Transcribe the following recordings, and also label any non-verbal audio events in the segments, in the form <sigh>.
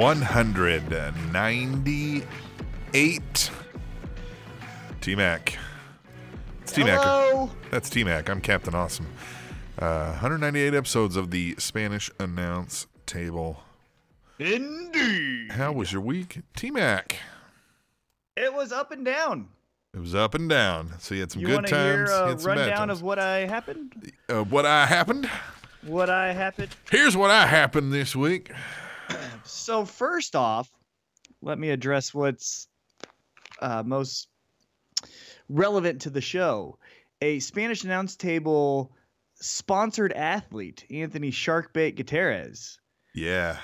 One hundred ninety-eight. T Mac. It's T Mac. Hello. That's T Mac. I'm Captain Awesome. Uh, 198 episodes of the Spanish Announce Table. Indeed. How was your week, T Mac? It was up and down. It was up and down. So you had some You good want to times. hear a some bad rundown times. of what I happened? Uh, what I happened? What I happened? Here's what I happened this week. So first off, let me address what's uh, most relevant to the show. A Spanish announce table sponsored athlete, Anthony Sharkbait Gutierrez, Yeah.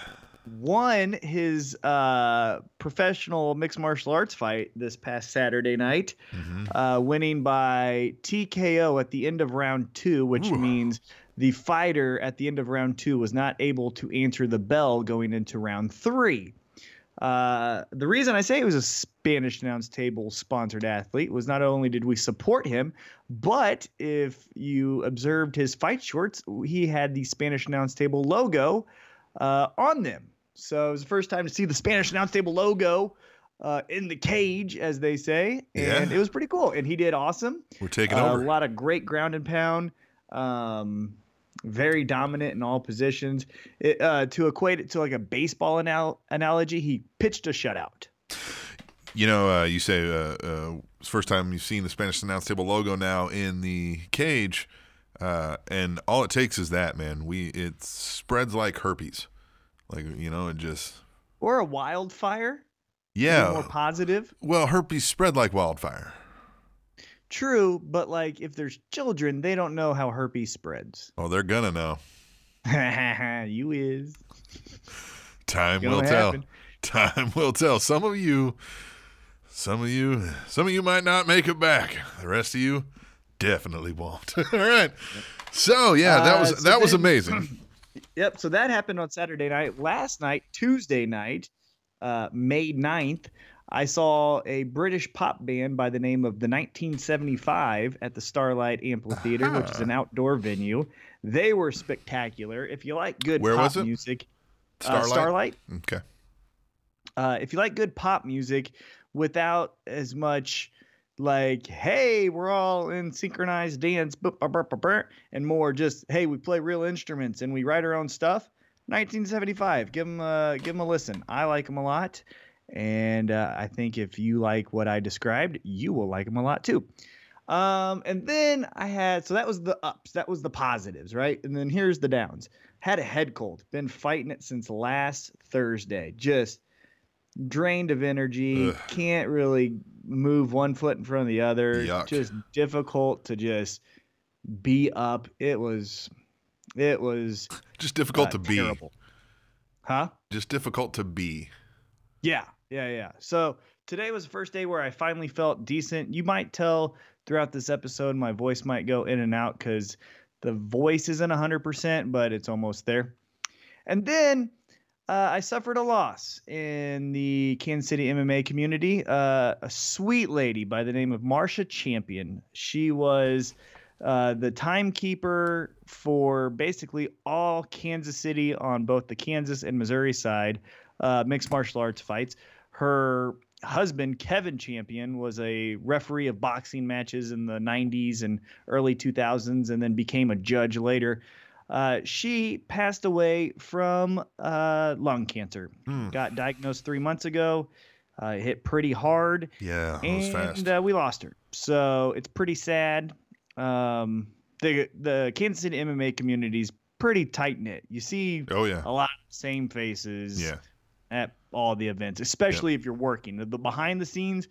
won his uh, professional mixed martial arts fight this past Saturday night, Mhm. uh, winning by TKO at the end of round two, which Ooh. means the fighter at the end of round two was not able to answer the bell going into round three. Uh, the reason I say it was a Spanish announce table sponsored athlete was not only did we support him, but if you observed his fight shorts, he had the Spanish announce table logo uh, on them. So it was the first time to see the Spanish announce table logo uh, in the cage, as they say, and Yeah. it was pretty cool. And he did awesome. We're taking Uh, over. A lot of great ground and pound. Um, very dominant in all positions. It, uh, to equate it to like a baseball anal- analogy, he pitched a shutout. You know, uh, you say uh, uh, first time you've seen the Spanish announce table logo now in the cage, uh, and all it takes is that man. We it spreads like herpes, like you know, it just Or a wildfire. yeah. more positive. well, herpes spread like wildfire. True, but like if there's children, they don't know how herpes spreads. Oh, they're gonna know. <laughs> you is. Time will tell. <laughs> Time will tell. Some of you, some of you, some of you might not make it back. The rest of you definitely won't. <laughs> All right. So yeah, that Uh, was so that was then- amazing. <clears throat> Yep. So that happened on Saturday night. Last night, Tuesday night, uh, May 9th, I saw a British pop band by the name of the 1975 at the Starlight Amphitheater, which is an outdoor venue. They were spectacular. If you like good Where pop was it? music, Starlight. Uh, Starlight. Okay. Uh, if you like good pop music without as much like, hey, we're all in synchronized dance, and more just, hey, we play real instruments and we write our own stuff. 1975. Give them, uh, give them a listen. I like them a lot. And uh, I think if you like what I described, you will like them a lot too. Um, and then I had, so that was the ups, that was the positives, right? And then here's the downs. Had a head cold, been fighting it since last Thursday. Just drained of energy, Ugh. can't really move one foot in front of the other. Yuck. Just difficult to just be up. It was, it was Just difficult uh, to be. terrible. Huh? Just difficult to be. Yeah, yeah, yeah. So today was the first day where I finally felt decent. You might tell throughout this episode my voice might go in and out because the voice isn't 100%, but it's almost there. And then uh, I suffered a loss in the Kansas City MMA community. Uh, a sweet lady by the name of Marsha Champion. She was uh, the timekeeper for basically all Kansas City on both the Kansas and Missouri side uh, mixed martial arts fights. Her husband, Kevin Champion, was a referee of boxing matches in the 90s and early 2000s and then became a judge later. Uh, she passed away from uh, lung cancer. Hmm. Got diagnosed three months ago. Uh, it hit pretty hard Yeah, and uh, we lost her. So it's pretty sad. Um, the the Kansas City MMA community is pretty tight knit. You see oh yeah. a lot of same faces Yeah. at all the events, especially if you're working. The, the behind the scenes,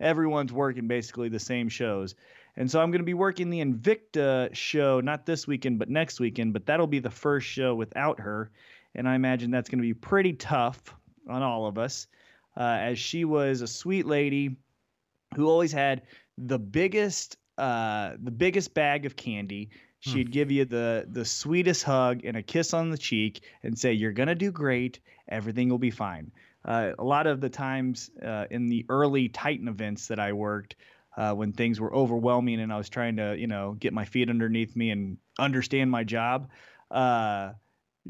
everyone's working basically the same shows. And so I'm going to be working the Invicta show, not this weekend, but next weekend. But that'll be the first show without her. And I imagine that's going to be pretty tough on all of us, uh, as she was a sweet lady who always had the biggest, uh, the biggest bag of candy. She'd give you the the sweetest hug and a kiss on the cheek and say, "You're gonna do great. Everything will be fine." Uh, a lot of the times uh, in the early Titan events that I worked, uh, when things were overwhelming and I was trying to, you know, get my feet underneath me and understand my job, uh,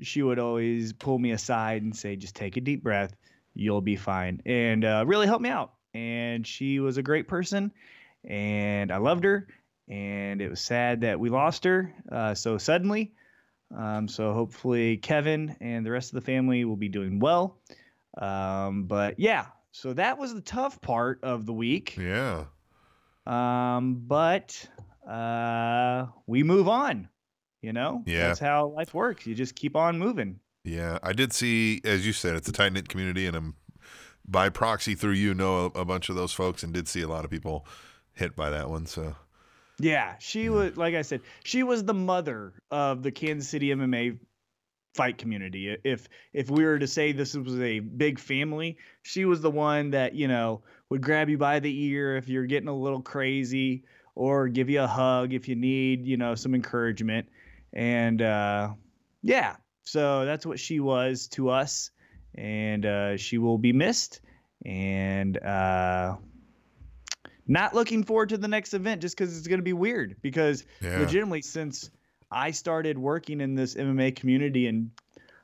she would always pull me aside and say, "Just take a deep breath. You'll be fine," and uh, really help me out. And she was a great person, and I loved her. And it was sad that we lost her so suddenly. Um, so hopefully Kevin and the rest of the family will be doing well. Um, but yeah, so that was the tough part of the week. Yeah. Um, but uh, we move on. You know, Yeah. that's how life works. You just keep on moving. Yeah, I did see, as you said, it's a tight knit community, and I'm by proxy through you know a, a bunch of those folks, and did see a lot of people hit by that one. So Yeah, she was like I said, she was the mother of the Kansas City MMA fight community. If if we were to say this was a big family, she was the one that, you know, would grab you by the ear if you're getting a little crazy or give you a hug if you need, you know, some encouragement. And uh yeah, so that's what she was to us and uh she will be missed and uh not looking forward to the next event just because it's going to be weird. Because Yeah. legitimately, since I started working in this MMA community in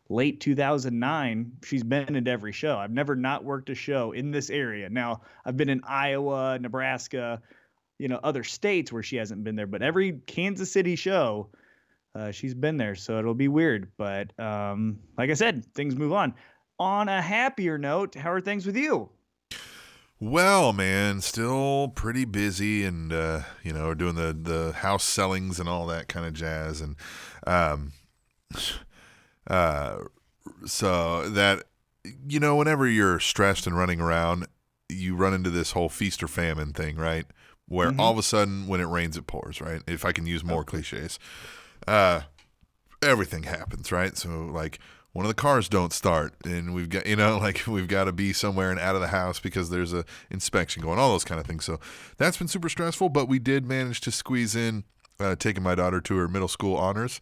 late 2009, she's been at every show. I've never not worked a show in this area. Now, I've been in Iowa, Nebraska, you know, other states where she hasn't been there, but every Kansas City show, uh, she's been there. So it'll be weird. But um, like I said, things move on. On a happier note, how are things with you? Well, man, still pretty busy, and uh, you know, doing the the house sellings and all that kind of jazz, and um, <sighs> uh, so that you know, whenever you're stressed and running around, you run into this whole feast or famine thing, right? Where Mhm. all of a sudden, when it rains, it pours, right? If I can use more cliches, uh, everything happens, right? So like one of the cars don't start and we've got you know <laughs> like we've got to be somewhere and out of the house because there's a inspection going all those kind of things so that's been super stressful but we did manage to squeeze in uh, taking my daughter to her middle school honors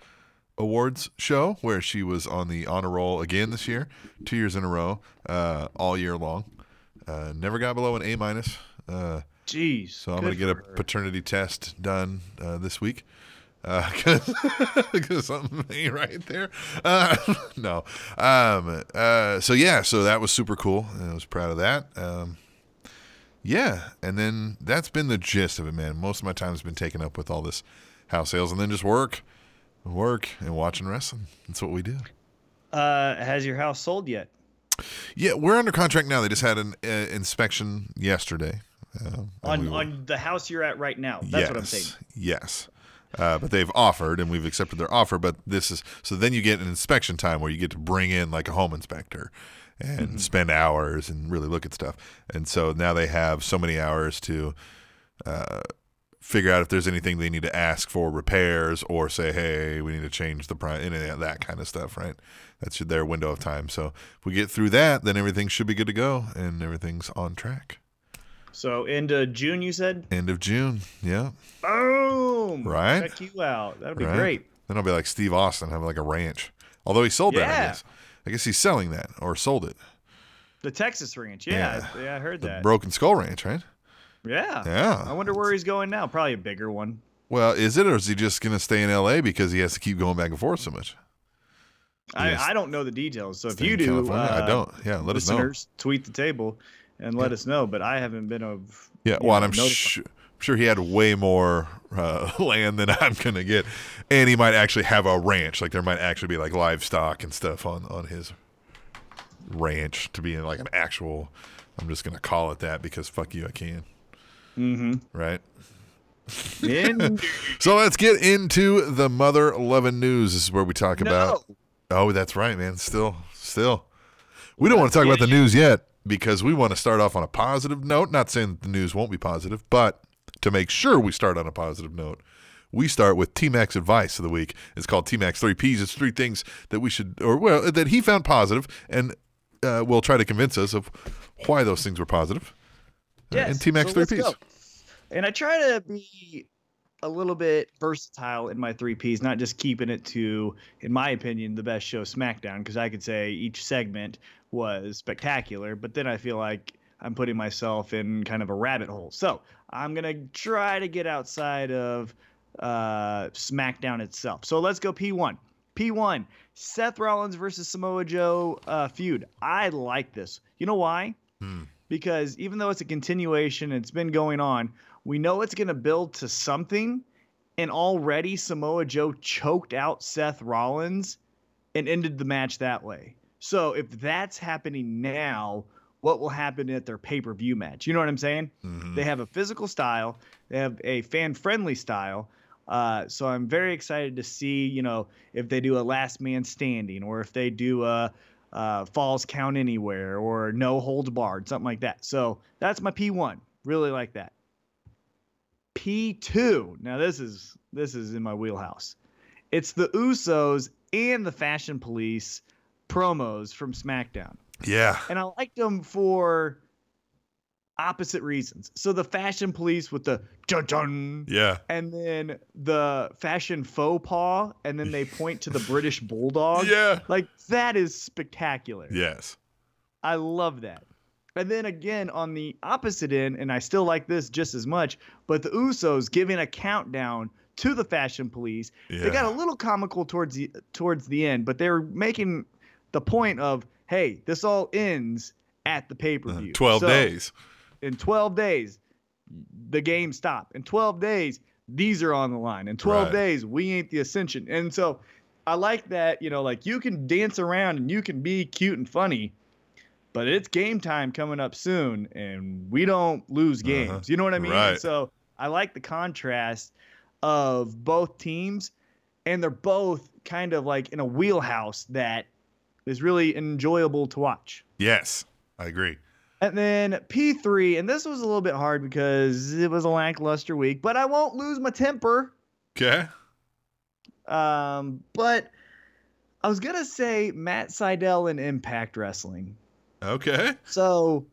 awards show where she was on the honor roll again this year two years in a row uh, all year long uh, never got below an a minus uh, Jeez. so I'm going to get a paternity test done uh, this week. <laughs> Because <laughs> something <laughs> ain't right there. Uh, no. Um, uh, so, yeah, so that was super cool. I was proud of that. Um, yeah. And then that's been the gist of it, man. Most of my time has been taken up with all this house sales and then just work, work, and watching wrestling. That's what we do. Uh, has your house sold yet? Yeah, we're under contract now. They just had an uh, inspection yesterday. Um, On we were- on the house you're at right now. That's what I'm saying. Yes. Uh, but they've offered, and we've accepted their offer. But this is so then you get an inspection time where you get to bring in like a home inspector and Mm-hmm. spend hours and really look at stuff. And so now they have so many hours to uh, figure out if there's anything they need to ask for repairs or say, hey, we need to change the price, any of that kind of stuff, right? That's their window of time. So if we get through that, then everything should be good to go and everything's on track. So end of June, you said. End of June. Yeah. Boom. Right? Check you out. That'll be Right? great. Then I'll be like Steve Austin, have like a ranch. Although he sold that, I guess. I guess he's selling that or sold it. The Texas Ranch. Yeah, yeah, I heard The that. Broken Skull Ranch, right? yeah. Yeah. I wonder where he's going now. Probably a bigger one. Well, is it, or is he just going to stay in L.A. because he has to keep going back and forth so much? I, I don't know the details. So if you do, California? I uh, don't. Yeah, let us know. listeners, tweet the table and let us know. But I haven't been of. Yeah, well, know, I'm notified. su- sure he had way more uh, <laughs> land than I'm going to get, and he might actually have a ranch. Like there might actually be like livestock and stuff on on his ranch to be in like an actual. I'm just going to call it that because fuck you, I can. Mm-hmm. Right. In, <laughs> So let's get into the mother loving news. This is where we talk about. Oh, that's right, man. Still, still. We don't want to talk about the news yet because we want to start off on a positive note. Not saying that the news won't be positive, but to make sure we start on a positive note, we start with T Mac's advice of the week. It's called T Mac's Three Ps. It's three things that we should, or well, that he found positive, and uh, will try to convince us of why those things were positive. Uh, Yes, and T Mac's so Three Ps. go. And I try to be a little bit versatile in my three Ps, not just keeping it to, in my opinion, the best show SmackDown, because I could say each segment was spectacular, but then I feel like I'm putting myself in kind of a rabbit hole. So I'm gonna try to get outside of uh, SmackDown itself. So let's go P1. P1, Seth Rollins versus Samoa Joe uh, feud. I like this. You know why? because even though it's a continuation, it's been going on. We know it's going to build to something, and already Samoa Joe choked out Seth Rollins and ended the match that way. So if that's happening now, what will happen at their pay per view match? You know what I'm saying? They have a physical style, they have a fan friendly style. Uh, so I'm very excited to see, you know, if they do a last man standing or if they do a uh, falls count anywhere or no holds barred, something like that. So that's my P1. Really like that. P2. Now this is this is in my wheelhouse. It's the Usos and the Fashion Police promos from SmackDown. Yeah. And I liked them for opposite reasons. So the Fashion Police with the dun dun Yeah. and then the fashion faux pas, and then they point to the British Bulldog. <laughs> Yeah. Like that is spectacular. Yes. I love that. And then again on the opposite end, and I still like this just as much, but the Usos giving a countdown to the fashion police. They got a little comical towards the towards the end, but they're making the point of, hey, this all ends at the pay-per-view. Uh, <laughs> Twelve So, days. in 12 days, the game stop. In 12 days, these are on the line. In 12 Right. days, we ain't the ascension. And so I like that, you know, like you can dance around and you can be cute and funny, but it's game time coming up soon and we don't lose games. Uh-huh. You know what I mean? Right. So I like the contrast of both teams and they're both kind of like in a wheelhouse that is really enjoyable to watch. Yes. I agree. And then P3, and this was a little bit hard because it was a lackluster week, but I won't lose my temper. Okay. Um, but I was going to say Matt Sydal and Impact Wrestling. Okay. So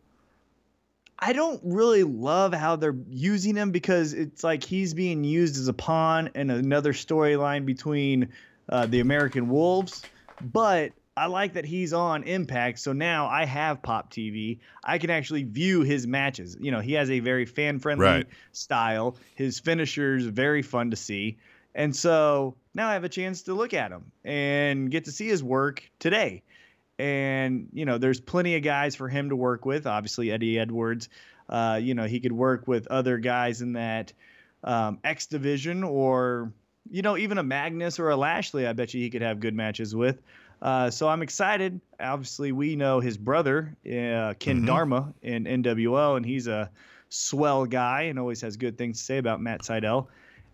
I don't really love how they're using him because it's like he's being used as a pawn in another storyline between uh, the American Wolves. But I like that he's on Impact, so now I have Pop TV. I can actually view his matches. You know, he has a very fan friendly Right. style. His finishers very fun to see. And so now I have a chance to look at him and get to see his work today. And, you know, there's plenty of guys for him to work with. Obviously, Eddie Edwards, uh, you know, he could work with other guys in that um, X division or, you know, even a Magnus or a Lashley, I bet you he could have good matches with. Uh, so I'm excited. Obviously, we know his brother, uh, Ken Mhm. Dharma in NWO, and he's a swell guy and always has good things to say about Matt Sydal.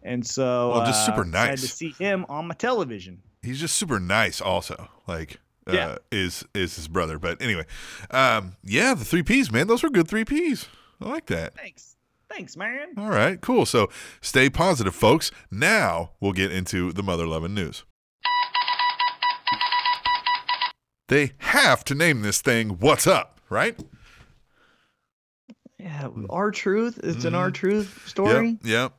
And so, Well, just uh, super nice. to see him on my television. He's just super nice. Also, like. Uh, Yeah. is is his brother, but anyway, um, yeah, the three P's, man, those were good three P's. I like that. Thanks, thanks, man. All right, cool. So stay positive, folks. Now we'll get into the mother loving news. They have to name this thing What's Up, right? Yeah, R-Truth. It's an our Mhm. truth story. Yep. Yep.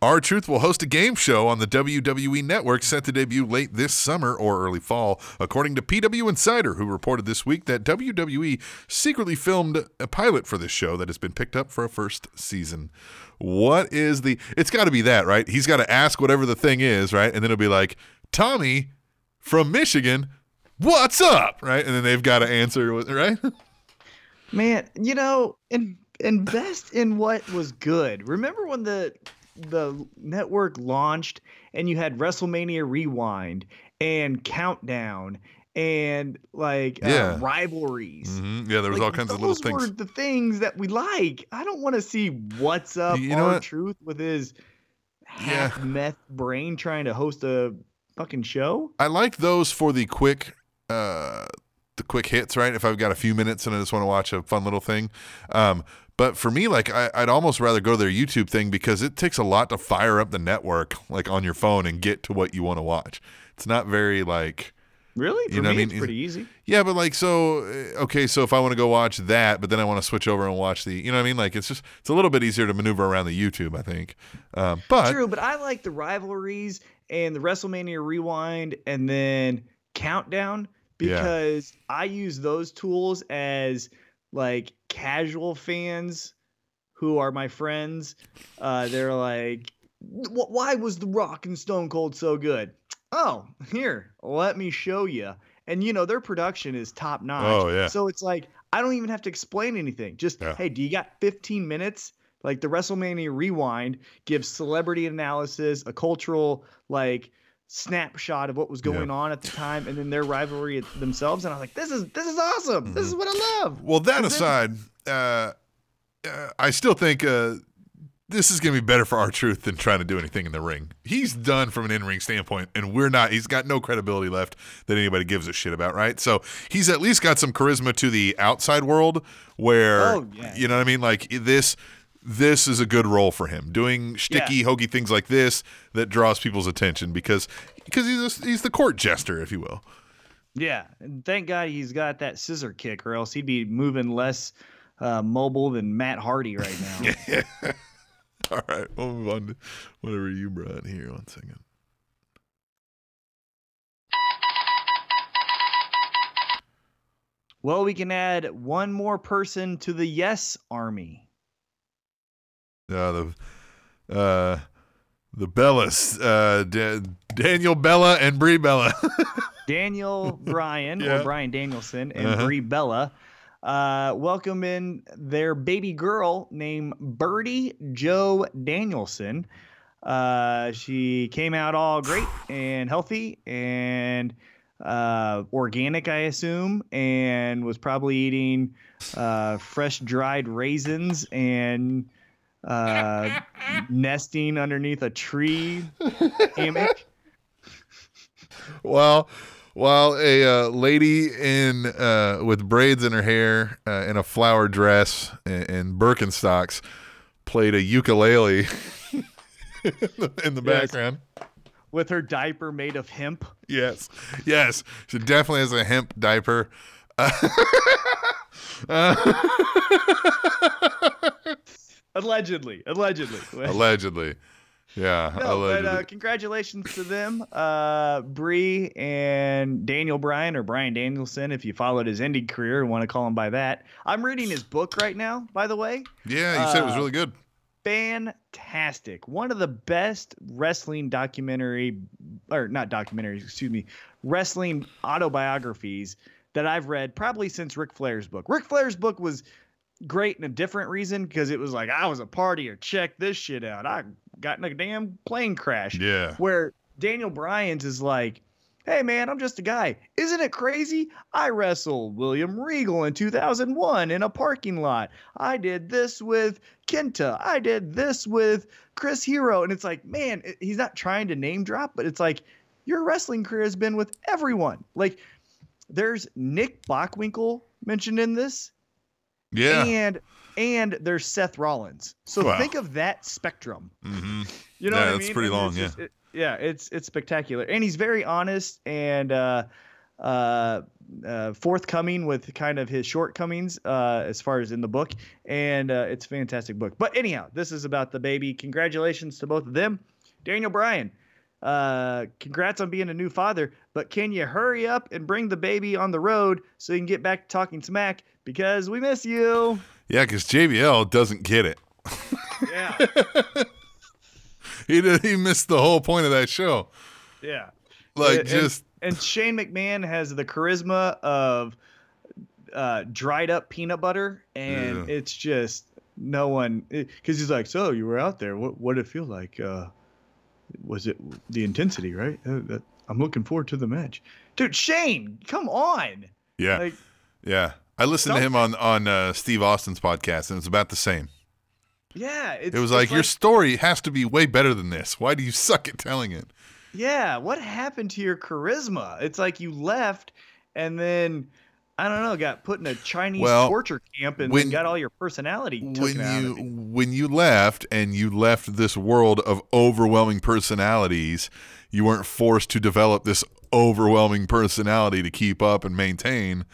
R-Truth will host a game show on the WWE Network set to debut late this summer or early fall, according to PW Insider, who reported this week that WWE secretly filmed a pilot for this show that has been picked up for a first season. What is the. It's got to be that, right? He's got to ask whatever the thing is, right? And then it'll be like, Tommy from Michigan, what's up? Right? And then they've got to answer, right? <laughs> Man, you know, in, invest in what was good. Remember when the the network launched and you had WrestleMania Rewind and Countdown and like Yeah. uh, rivalries. hmm Yeah, there was Like, all kinds of little those things. were the things that we like. I don't want to see what's up You know what? truth with his Yeah. half meth brain trying to host a fucking show. I like those for the quick uh the quick hits, right? If I've got a few minutes and I just want to watch a fun little thing. Um, but for me, like I, I'd almost rather go to their YouTube thing because it takes a lot to fire up the network, like on your phone, and get to what you want to watch. It's not very like. Really? For You know what I mean? it's pretty easy. Yeah, but like so uh, okay, so if I want to go watch that, but then I want to switch over and watch the, you know what I mean? Like it's just it's a little bit easier to maneuver around the YouTube, I think. Um, but True, but I like the rivalries and the WrestleMania Rewind and then Countdown Yeah. because I use those tools as like casual fans who are my friends. Uh, they're like, why was The Rock and Stone Cold so good? Oh, here, let me show you. And you know their production is top notch. Oh, yeah. So it's like I don't even have to explain anything. Just Yeah. hey, do you got 15 minutes? Like the WrestleMania Rewind gives celebrity analysis, a cultural like snapshot of what was going Yeah. on at the time, and then their rivalry themselves. And I was like, this is this is awesome. This is Mm-hmm. what I love. well, that aside, uh, uh, I still think uh, this is going to be better for R-Truth than trying to do anything in the ring. He's done from an in-ring standpoint, and we're not. He's got no credibility left that anybody gives a shit about, right? So he's at least got some charisma to the outside world, where Oh, yeah. you know what I mean. Like this, this is a good role for him, doing shticky, hokey things like this that draws people's attention because because he's a, he's the court jester, if you will. Yeah, and thank God he's got that scissor kick, or else he'd be moving less uh, mobile than Matt Hardy right now. <laughs> <laughs> All right, we'll move on to whatever you brought here. One second. well, we can add one more person to the Yes Army. Uh, the uh, the Bellas, uh, Da- Daniel Bella and Brie Bella. <laughs> Daniel Bryan Yeah. or Brian Danielson and Uh-huh. Brie Bella uh, welcome in their baby girl named Birdie Joe Danielson. Uh, she came out all great and healthy and uh, organic, I assume, and was probably eating uh, fresh dried raisins and uh, <laughs> nesting underneath a tree <laughs> hammock. Well, while a uh, lady in uh, with braids in her hair uh, in a flower dress and, and Birkenstocks played a ukulele <laughs> in the, in the Yes. background. with her diaper made of hemp. Yes, yes, she definitely has a hemp diaper. Allegedly, allegedly. <laughs> allegedly, yeah, No, but uh, congratulations to them, uh, Brie and Daniel Bryan or Brian Danielson, if you followed his indie career and want to call him by that. I'm reading his book right now, by the way. yeah, you said it was uh, really good. Fantastic. One of the best wrestling documentary, or not documentaries, excuse me, wrestling autobiographies that I've read probably since Ric Flair's book. Ric Flair's book was great in a different reason because it was like, I was a partier. Check this shit out. I got in a damn plane crash. Yeah, Where Daniel Bryan's is like, hey man, I'm just a guy. Isn't it crazy? I wrestled William Regal in 2001 in a parking lot. I did this with Kenta. I did this with Chris Hero. And it's like, man, he's not trying to name drop, but it's like, your wrestling career has been with everyone. Like, there's Nick Bockwinkel mentioned in this, yeah. and and there's Seth Rollins. So Wow. think of that spectrum. hmm You know Yeah, what I that's mean? pretty And long, yeah. just- it- yeah, it's it's spectacular, and he's very honest and uh, uh, uh, forthcoming with kind of his shortcomings uh, as far as in the book, and uh, it's a fantastic book. But anyhow, this is about the baby. Congratulations to both of them, Daniel Bryan. Uh, congrats on being a new father, but can you hurry up and bring the baby on the road so you can get back to talking smack because we miss you. Yeah, because JBL doesn't get it. Yeah, <laughs> He did, he missed the whole point of that show. yeah. Like And- just and Shane McMahon has the charisma of uh, dried up peanut butter, and Yeah. it's just no one because he's like, so you were out there. What what did it feel like? Uh, was it the intensity? Right. Uh, that, I'm looking forward to the match, dude. Shane, come on. yeah, Like, yeah. I listened to him on on uh, Steve Austin's podcast, and it was about the same. yeah, it's, It was it's like, your story has to be way better than this. Why do you suck at telling it? Yeah, what happened to your charisma? It's like you left and then I don't know, got put in a Chinese Well, torture camp and when- then got all your personality when you. when you left and you left this world of overwhelming personalities, you weren't forced to develop this overwhelming personality to keep up and maintain.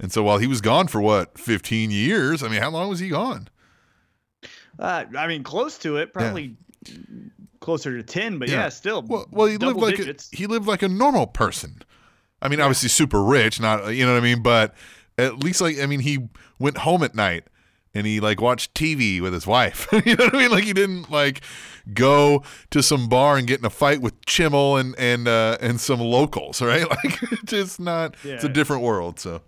And so while he was gone for what, 15 years? I mean, how long was he gone? Uh, I mean, close to it, probably closer to ten, but yeah, Yeah. still. Well, well, he lived like digits. a, he lived like a normal person. I mean, obviously super rich, not you know what I mean, but at least like I mean, he went home at night and he like watched TV with his wife. <laughs> you know what I mean? Like he didn't like go to some bar and get in a fight with Chimmel and and uh, and some locals, <laughs> right? Like <laughs> just not. It's a different world. So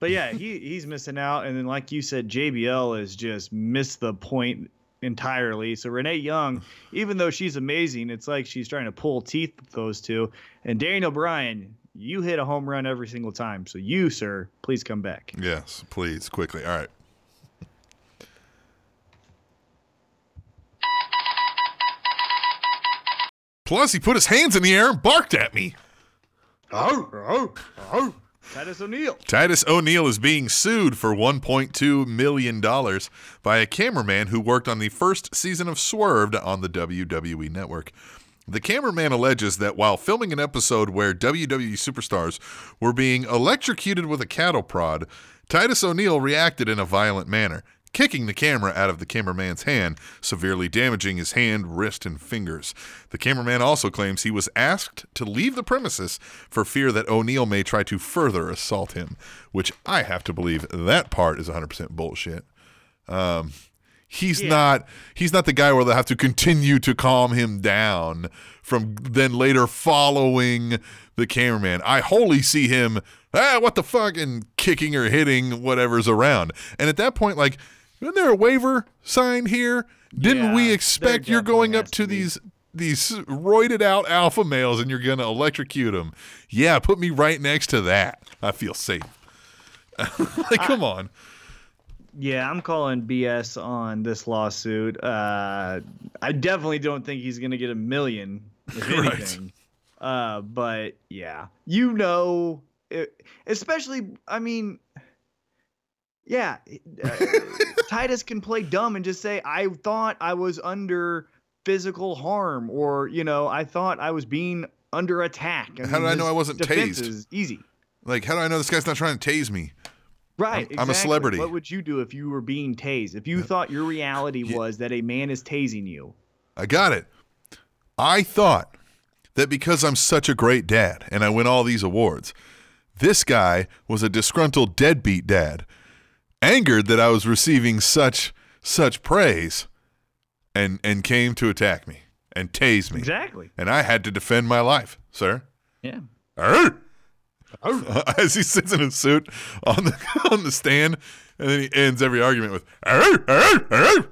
But yeah, he he's missing out, and then like you said, JBL has just missed the point entirely. So Renee Young, even though she's amazing, it's like she's trying to pull teeth with those two. And Daniel Bryan, you hit a home run every single time. So you, sir, please come back. yes, please quickly. All right. Plus, he put his hands in the air and barked at me. Oh, oh, oh. Titus O'Neil. Titus O'Neil is being sued for $1.2 million by a cameraman who worked on the first season of Swerved on the WWE network. The cameraman alleges that while filming an episode where WWE superstars were being electrocuted with a cattle prod, Titus O'Neil reacted in a violent manner, kicking the camera out of the cameraman's hand, severely damaging his hand, wrist, and fingers. The cameraman also claims he was asked to leave the premises for fear that O'Neil may try to further assault him, which I have to believe that part is 100% bullshit. Um, he's Yeah. not he's not the guy where they'll have to continue to calm him down from then later following the cameraman. I wholly see him ah what the fuck and kicking or hitting whatever's around. And at that point, like, isn't there a waiver sign here? Didn't Yeah, we expect you're going up to to these these roided out alpha males and you're gonna electrocute them? Yeah, put me right next to that. I feel safe. <laughs> like, come on. Yeah, I'm calling BS on this lawsuit. Uh, I definitely don't think he's going to get a million, if <laughs> Right. Uh, but yeah, you know, it, especially, I mean, yeah, uh, <laughs> Titus can play dumb and just say, I thought I was under physical harm, or, you know, I thought I was being under attack. How did I know I wasn't tased? is easy. Like, how do I know this guy's not trying to tase me? Right. I'm- I'm a celebrity. What would you do if you were being tased? If you thought your reality Yeah. was that a man is tasing you? I got it. I thought that because I'm such a great dad and I win all these awards, this guy was a disgruntled deadbeat dad, angered that I was receiving such such praise, and and came to attack me and tase me. Exactly. And I had to defend my life, sir. Yeah. Arr! <laughs> As he sits in a suit on the <laughs> on the stand, and then he ends every argument with "Arr! Arr! Arr!"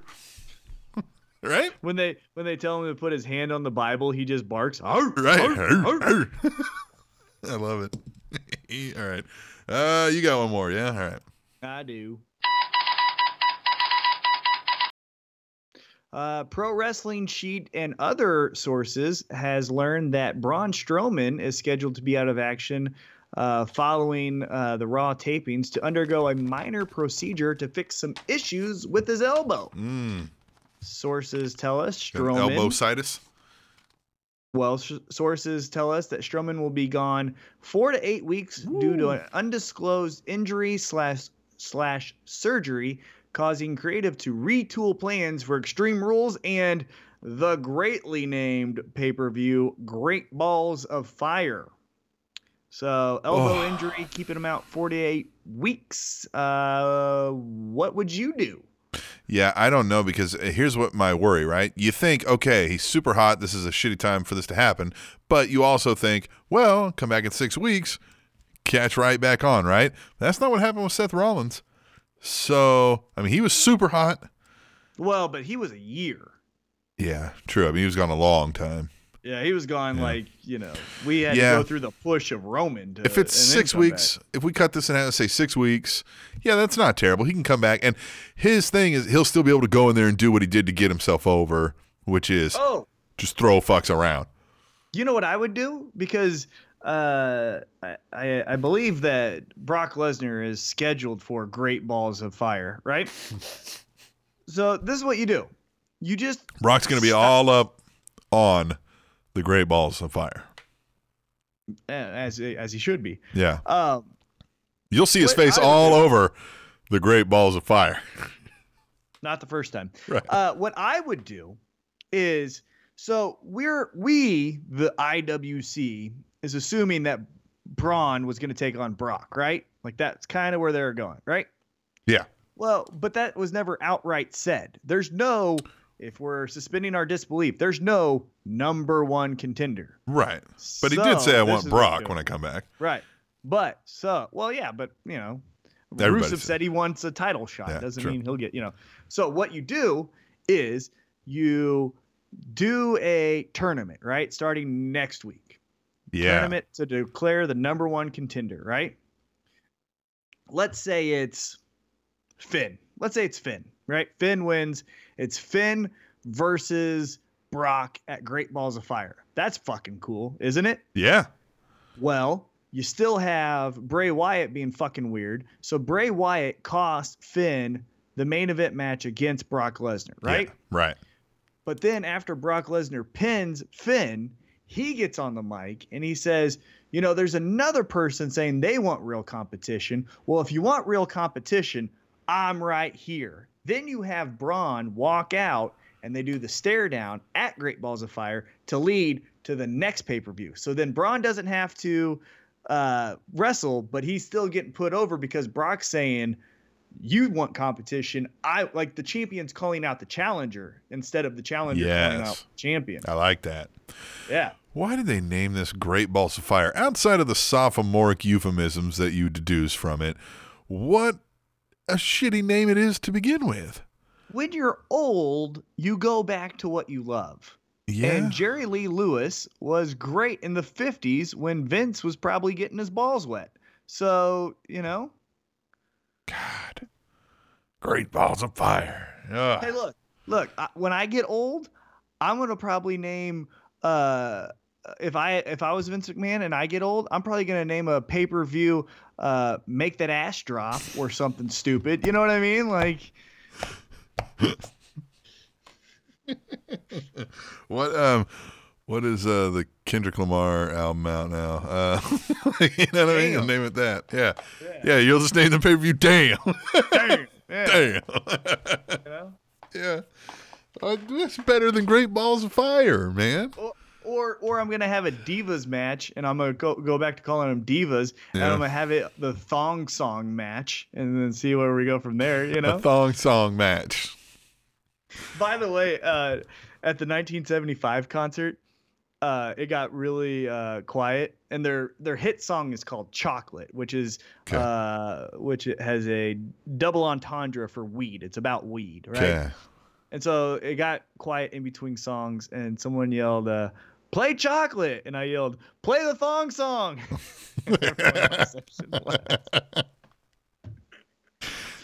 <laughs> right. When they when they tell him to put his hand on the Bible, he just barks. "Arr, Right. arr, arr." Arr. I love it. All right. Uh, you got one more, yeah? All right. I do. Uh, Pro Wrestling Sheet and other sources has learned that Braun Strowman is scheduled to be out of action uh, following uh, the Raw tapings to undergo a minor procedure to fix some issues with his elbow. Mm. Sources tell us Strowman. Elbow situs. Well, s- sources tell us that Strowman will be gone four to eight weeks due to an undisclosed injury slash slash surgery, causing creative to retool plans for Extreme Rules and the greatly named pay per view Great Balls of Fire. So elbow Oh. injury, keeping him out 48 weeks. Uh, what would you do? Yeah, I don't know because uh, here's what my worry, right? You think, okay, he's super hot. This is a shitty time for this to happen. But you also think, well, come back in six weeks, catch right back on, right? That's not what happened with Seth Rollins. So, I mean, he was super hot. Well, but he was a year. Yeah, true. I mean, he was gone a long time. Yeah, he was gone like you know we had Yeah. to go through the push of Roman. To, if it's six weeks, back. if we cut this in half, say six weeks, yeah, that's not terrible. He can come back, and his thing is he'll still be able to go in there and do what he did to get himself over, which is Oh, just throw fucks around. you know what I would do because uh, I, I believe that Brock Lesnar is scheduled for Great Balls of Fire, right? <laughs> so this is what you do. You just Brock's going to be all up on the Great Balls of Fire. as as he should be. Yeah. Um, You'll see his face all do- over the Great Balls of Fire. <laughs> not the first time. <laughs> Right. Uh, what I would do is so we're we the IWC is assuming that Braun was going to take on Brock, right? Like that's kind of where they're going, right? Yeah. Well, but that was never outright said. There's no if we're suspending our disbelief, there's no number one contender. Right. But he did say, I want Brock when I come back. Right. But so, well, yeah, but you know, Everybody Rusev said- said he wants a title shot. Yeah, Doesn't true. mean he'll get, you know. So what you do is you do a tournament, right? Starting next week. Yeah. Tournament to declare the number one contender, right? Let's say it's Finn. Let's say it's Finn, right? Finn wins. It's Finn versus Brock at Great Balls of Fire. That's fucking cool, isn't it? Yeah. Well, you still have Bray Wyatt being fucking weird. So Bray Wyatt cost Finn the main event match against Brock Lesnar, right? Yeah, Right. But then after Brock Lesnar pins Finn, he gets on the mic and he says, you know, there's another person saying they want real competition. Well, if you want real competition, I'm right here. Then you have Braun walk out and they do the stare down at Great Balls of Fire to lead to the next pay per view. So then Braun doesn't have to uh, wrestle, but he's still getting put over because Brock's saying, you want competition. I like the champion's calling out the challenger instead of the challenger calling out the champion. I like that. Yeah. Why did they name this Great Balls of Fire? Outside of the sophomoric euphemisms that you deduce from it, what a shitty name it is to begin with. When you're old, you go back to what you love. Yeah. And Jerry Lee Lewis was great in the 50s when Vince was probably getting his balls wet. So, you know, God. Great Balls of Fire. Ugh. hey, look, look, I, when I get old, I'm going to probably name uh if I if I was Vince McMahon and I get old, I'm probably gonna name a pay per view, uh, make that ass drop or something stupid. You know what I mean? Like, <laughs> What um what is uh the Kendrick Lamar album out now? Uh <laughs> you know what I mean? Damn. Name it that. Yeah. Yeah, you'll just name the pay per view damn. damn, yeah, <laughs> damn. you know? yeah. Uh, that's better than Great Balls of Fire, man. or, or or I'm gonna have a divas match, and I'm gonna go go back to calling them divas, and I'm gonna have it the thong song match, and then see where we go from there. You <laughs> know. A thong song match. By the way, uh, at the 1975 concert, uh, it got really uh, quiet, and their their hit song is called "Chocolate," which is Okay. uh, which has a double entendre for weed. It's about weed, right? Okay. And so it got quiet in between songs, and someone yelled, uh, "Play chocolate!" and I yelled, "Play the thong song!" <laughs> <laughs>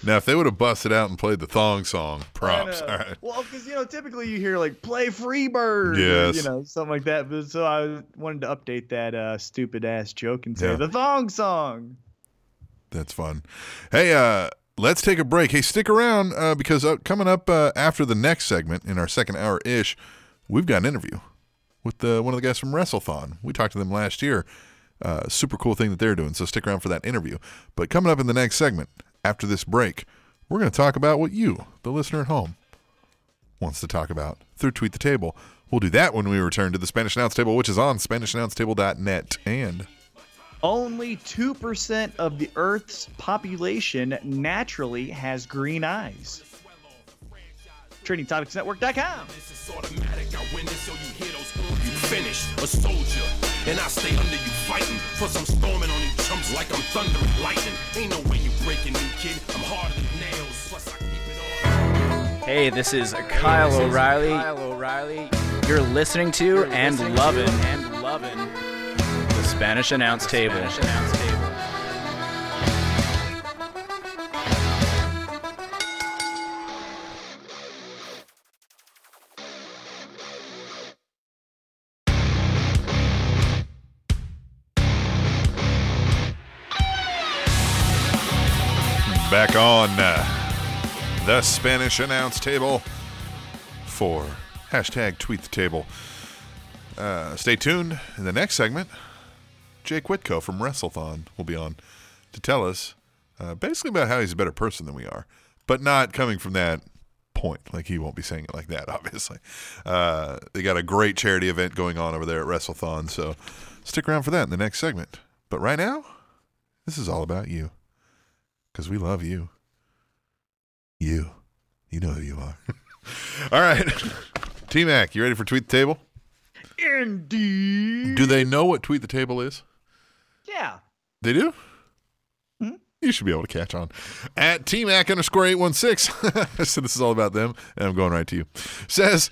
Everyone else laughed. Now, if they would have busted out and played the thong song, props. All right. Well, because you know, typically you hear like "Play Freebird," Yes. you know, something like that. But so I wanted to update that uh, stupid ass joke and say Yeah. the thong song. That's fun. Hey, uh, let's take a break. Hey, stick around uh, because uh, coming up uh, after the next segment in our second hour ish, we've got an interview with uh, one of the guys from WrestleThon. We talked to them last year. Uh, super cool thing that they're doing. So stick around for that interview. But coming up in the next segment after this break, we're going to talk about what you, the listener at home, wants to talk about through Tweet the Table. We'll do that when we return to the Spanish Announce Table, which is on SpanishAnnounceTable.net. And Only two percent of the Earth's population naturally has green eyes. TrainingTopicsNetwork.com. This is automatic. I win this, so you hear those you finish a soldier. And I stay under you fighting. Plus I'm storming on you chumps like I'm thunder and lightning. Ain't no way you breaking me, kid. I'm harder than nails. Plus I keep it on. Hey, this is Kyle O'Reilly. Kyle O'Reilly. You're listening to and loving and loving the Spanish Announce Table. Back on uh, the Spanish announce table for hashtag tweet the table. Uh, stay tuned. In the next segment, Jake Whitco from WrestleThon will be on to tell us uh, basically about how he's a better person than we are, but not coming from that point. Like he won't be saying it like that, <laughs> obviously. Uh, they got a great charity event going on over there at WrestleThon, so stick around for that in the next segment. But right now, this is all about you because we love you. You. You know who you are. <laughs> all right. T Mac, you ready for Tweet the Table? Indeed. Do they know what Tweet the Table is? Yeah. They do? Hmm? You should be able to catch on. At TMAC underscore 816. <laughs> so this is all about them, and I'm going right to you. Says,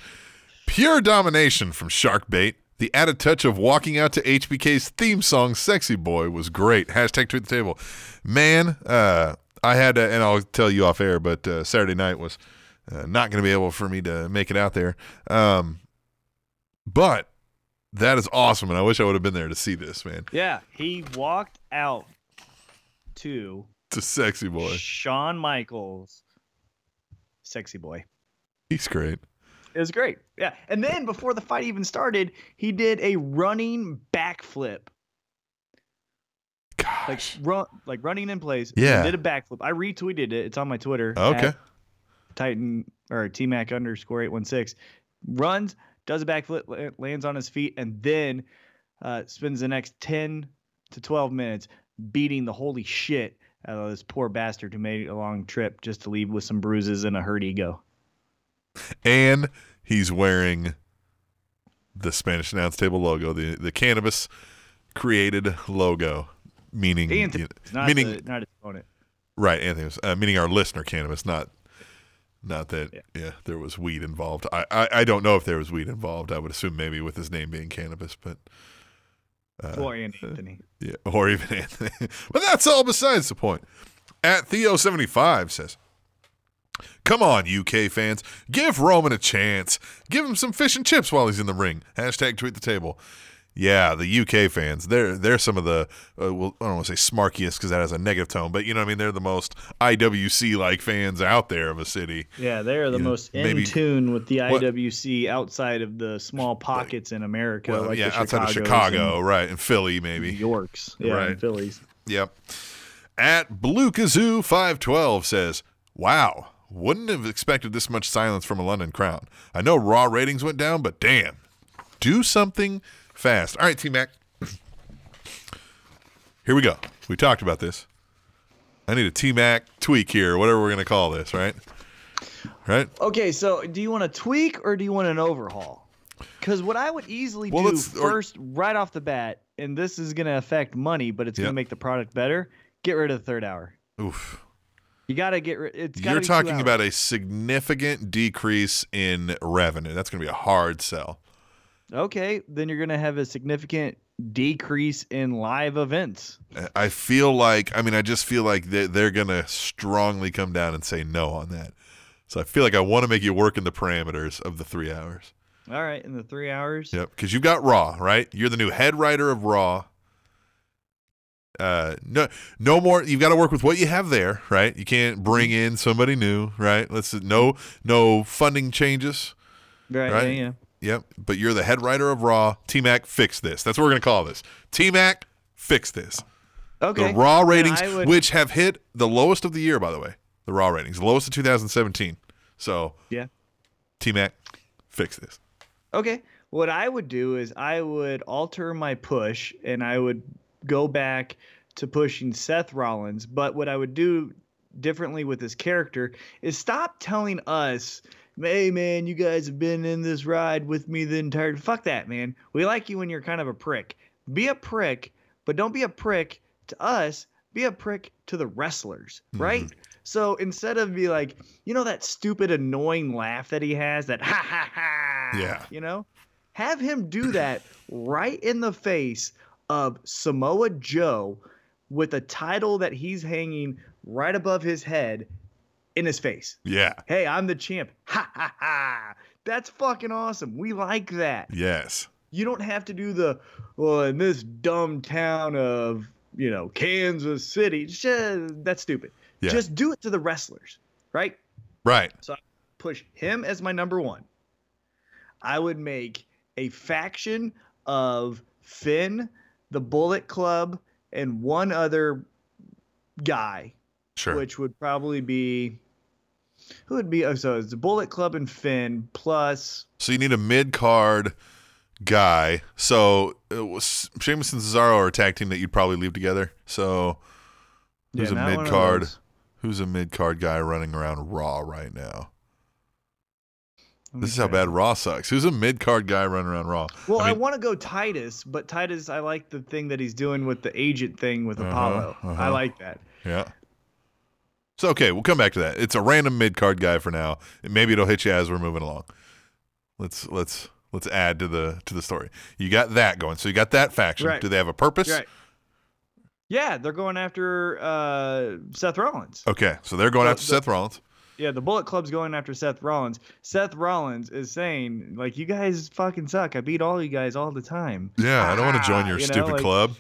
pure domination from Shark Bait. The added touch of walking out to HBK's theme song, Sexy Boy, was great. Hashtag tweet the table. Man, uh, I had to, and I'll tell you off air, but uh, Saturday night was uh, not going to be able for me to make it out there. Um, but that is awesome, and I wish I would have been there to see this, man. Yeah. He walked out to a sexy boy. Shawn Michaels, sexy boy. He's great. It was great. Yeah. And then before the fight even started, he did a running backflip. Like run like running in place. Yeah. Did a backflip. I retweeted it. It's on my Twitter. Okay. Titan or T Mac underscore eight one six. Runs, does a backflip, lands on his feet, and then uh, spends the next ten to twelve minutes beating the holy shit out of this poor bastard who made a long trip just to leave with some bruises and a hurt ego. And he's wearing the Spanish announce table logo, the the cannabis created logo, meaning Anthony, you know, not meaning the, not his opponent. right, Anthony, uh, meaning our listener cannabis, not not that Yeah. yeah. there was weed involved. I, I I don't know if there was weed involved. I would assume maybe with his name being cannabis, but uh, Or Anthony. <laughs> Yeah, or even Anthony. <laughs> but that's all besides the point. At Theo75 says, Come on, UK fans. Give Roman a chance. Give him some fish and chips while he's in the ring. Hashtag tweet the table. Yeah, the UK fans, they're they're some of the uh, well, I don't want to say smarkiest because that has a negative tone, but you know what I mean. They're the most IWC like fans out there of a city. Yeah, they are the you know, most in maybe- tune with the what- IWC outside of the small pockets in America, Well, like yeah, outside of Chicago, and right, and Philly New maybe. Yorks, yeah, Right. and Phillies. Yep. At Blue Kazoo 512 says, Wow, wouldn't have expected this much silence from a London crowd. I know Raw ratings went down, but damn, do something fast. All right, T Mac. <clears throat> Here we go. We talked about this. I need a T Mac tweak here, whatever we're going to call this, right? Right? Okay, so do you want a tweak or do you want an overhaul? Because what I would easily Well, do let's- or- first, right off the bat, and this is going to affect money, but it's gonna make the product better. Get rid of the third hour. Oof. You got to get rid. It's You're talking about a significant decrease in revenue. That's going to be a hard sell. Okay, then you're going to have a significant decrease in live events. I feel like, I mean, I just feel like they, they're going to strongly come down and say no on that. So I feel like I want to make you work in the parameters of the three hours. All right, in the three hours. Yep. Because you've got Raw, right? You're the new head writer of Raw. Uh, no, no more. You've got to work with what you have there, right? You can't bring in somebody new, right? Let's no, no funding changes. Right. Right. Yeah. yeah. Yep. But you're the head writer of Raw. T Mac, fix this. That's what we're gonna call this. T Mac, fix this. Okay. The Raw ratings, I would- which have hit the lowest of the year, by the way. The Raw ratings, the lowest of 2017. So Yeah. T Mac, fix this. Okay. What I would do is I would alter my push and I would go back to pushing Seth Rollins. But what I would do differently with this character is stop telling us, hey, man, you guys have been in this ride with me the entire. Fuck that, man. We like you when you're kind of a prick. Be a prick, but don't be a prick to us. Be a prick to the wrestlers, mm-hmm. right? So instead of be like, you know, that stupid, annoying laugh that he has, that ha ha ha, Yeah. you know, have him do that right in the face of Samoa Joe with a title that he's hanging right above his head in his face. Yeah. Hey, I'm the champ. <laughs> Ha ha ha. That's fucking awesome. We like that. Yes. You don't have to do the well in this dumb town of you know, Kansas City. Just, that's stupid. Yeah. Just do it to the wrestlers, right? Right. So I push him as my number one. I would make a faction of Finn, the Bullet Club, and one other guy, Sure. which would probably be who would be? Oh, so it's the Bullet Club and Finn plus So you need a mid card guy. So it was, Sheamus and Cesaro are a tag team that you'd probably leave together. So who's Yeah, a mid card? Who's a mid card guy running around Raw right now? This is how bad Raw sucks. Who's a mid card guy running around Raw? Well, I, mean- want to go Titus, but Titus, I like the thing that he's doing with the agent thing with Uh-huh, Apollo. I uh-huh. like that. Yeah. So okay, we'll come back to that. It's a random mid card guy for now. Maybe it'll hit you as we're moving along. Let's let's let's add to the to the story. You got that going. So you got that faction. Right. Do they have a purpose? Right. Yeah, they're going after uh, Seth Rollins. Okay, so they're going after the- Seth Rollins. Yeah, the Bullet Club's going after Seth Rollins. Seth Rollins is saying, like, you guys fucking suck. I beat all you guys all the time. Yeah, I don't want to join Ah, your <laughs> you know, stupid like- club.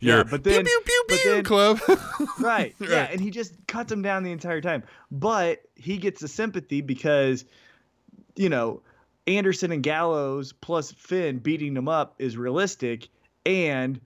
Yeah, Your but then- pew, pew, pew then- club. <laughs> Right. Yeah, and he just cuts him down the entire time. But he gets the sympathy because, you know, Anderson and Gallows plus Finn beating him up is realistic and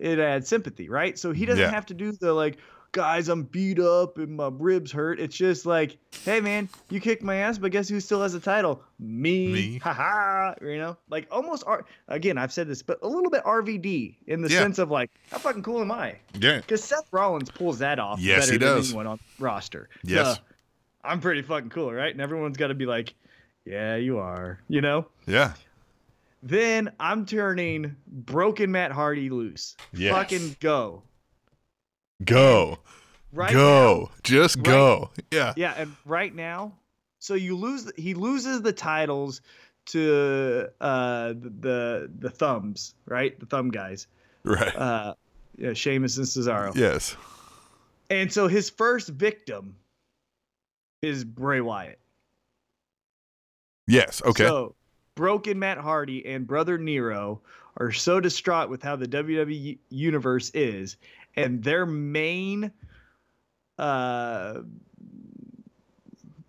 it adds sympathy, right? So he doesn't Yeah. have to do the like, guys, I'm beat up and my ribs hurt. It's just like, hey man, you kicked my ass, but guess who still has the title? Me. Me. Haha. You know, like almost R- again, I've said this, but a little bit RVD in the Yeah. sense of like, how fucking cool am I? yeah. Because Seth Rollins pulls that off Yes, better he than does. anyone on roster. Yes. I'm pretty fucking cool, right? And everyone's got to be like, yeah, you are, you know? Yeah. Then I'm turning broken Matt Hardy loose. Yes. Fucking go. Go. Right go. Just Right- go. Yeah. Yeah, and right now, so you lose. He loses the titles to uh the the, the thumbs, right? The thumb guys, Right. uh, yeah, Sheamus and Cesaro. yes. And so his first victim is Bray Wyatt. Yes. Okay. So, broken Matt Hardy and brother Nero are so distraught with how the WWE universe is, and their main, uh,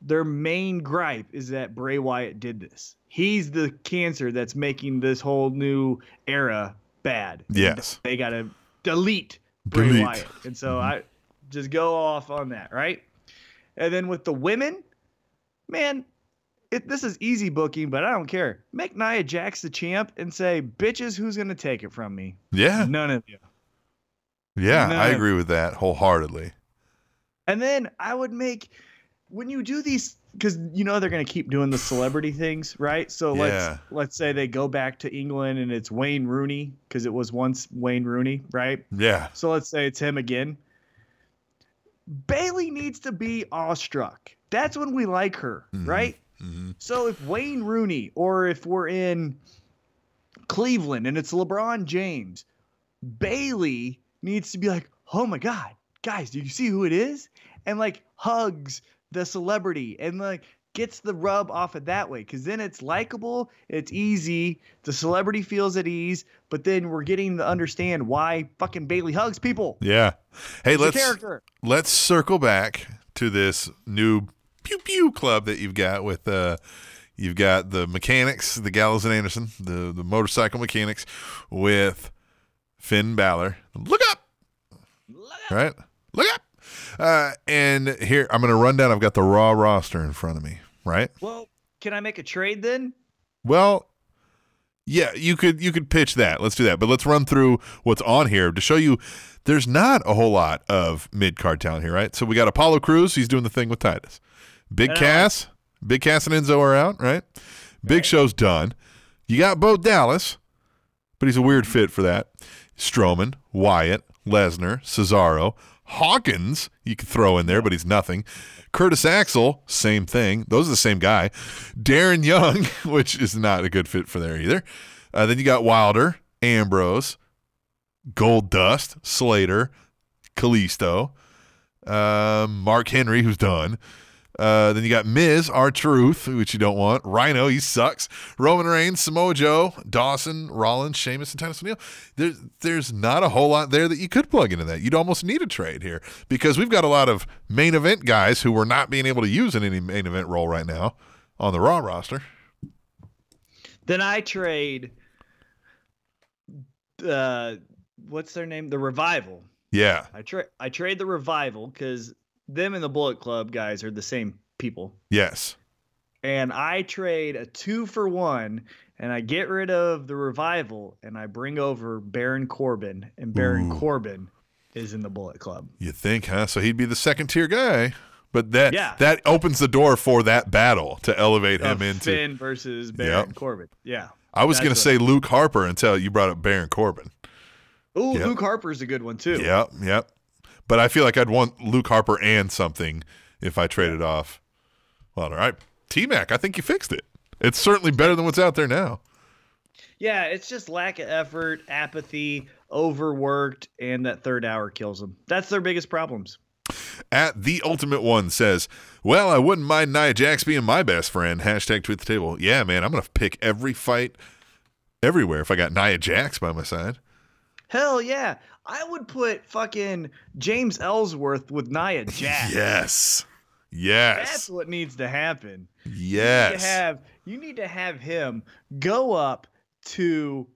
their main gripe is that Bray Wyatt did this. He's the cancer that's making this whole new era bad. Yes. they gotta delete Bray Delete. Wyatt, and so I just go off on that, right? And then with the women, man, it, this is easy booking, but I don't care. Make Nia Jax the champ and say, bitches, who's going to take it from me? yeah. None of you. Yeah. I agree with that wholeheartedly. And then I would make, when you do these, because you know they're going to keep doing the celebrity things, right? So Yeah. let's let's say they go back to England and it's Wayne Rooney because it was once Wayne Rooney, right? Yeah. So let's say it's him again. Bayley needs to be awestruck. That's when we like her, Mhm. right? hmm So if Wayne Rooney or if we're in Cleveland and it's LeBron James, Bayley needs to be like, "Oh my god, guys, do you see who it is?" and like hugs the celebrity and like gets the rub off it that way cuz then it's likable, it's easy, the celebrity feels at ease, but then we're getting to understand why fucking Bayley hugs people. Yeah. Hey, It's let's let's circle back to this new pew pew club that you've got with uh you've got the mechanics, the Gallows and Anderson, the the motorcycle mechanics with Finn Balor. Look up. Right? Look up. Uh, and here I'm going to run down. I've got the Raw roster in front of me. Right? Well, can I make a trade then? Well, yeah, you could you could pitch that. Let's do that. But let's run through what's on here to show you there's not a whole lot of mid card talent here, right? So we got Apollo Crews, he's doing the thing with Titus. Big Cass, Big Cass and Enzo are out, right? Big Show's done. You got Bo Dallas, but he's a weird fit for that. Strowman, Wyatt, Lesnar, Cesaro, Hawkins, you could throw in there, but he's nothing. Curtis Axel, same thing. Those are the same guy. Darren Young, <laughs> which is not a good fit for there either. Uh, then you got Wilder, Ambrose, Goldust, Slater, Kalisto, um, Mark Henry, who's done. Uh, then you got Miz, R-Truth, which you don't want. Rhino, he sucks. Roman Reigns, Samoa Joe, Dawson, Rollins, Sheamus, and Titus O'Neil. There's there's not a whole lot there that you could plug into that. You'd almost need a trade here because we've got a lot of main event guys who we're not being able to use in any main event role right now on the Raw roster. Then I trade. Uh, what's their name? The Revival. Yeah, I trade. I trade the Revival because them and the Bullet Club guys are the same people. yes, and I trade a two for one, and I get rid of the revival, and I bring over Baron Corbin, and Baron Ooh. Corbin is in the Bullet Club. you think, huh? So he'd be the second tier guy. But that Yeah. that opens the door for that battle to elevate him into. Finn versus Baron Yep. Corbin. Yeah. I was going to say Luke Harper until you brought up Baron Corbin. Ooh, Yep. Luke Harper's a good one too. Yep, yep. But I feel like I'd want Luke Harper and something if I traded off. Well, all right. T Mac, I think you fixed it. It's certainly better than what's out there now. Yeah, it's just lack of effort, apathy, overworked, and that third hour kills them. That's their biggest problems. At the ultimate one says, Well, I wouldn't mind Nia Jax being my best friend. Hashtag tweet the table. Yeah, man, I'm gonna pick every fight everywhere if I got Nia Jax by my side. Hell yeah. I would put fucking James Ellsworth with Nia <laughs> Jax. Yes. Yes. That's what needs to happen. Yes. You need to have you need to have him go up to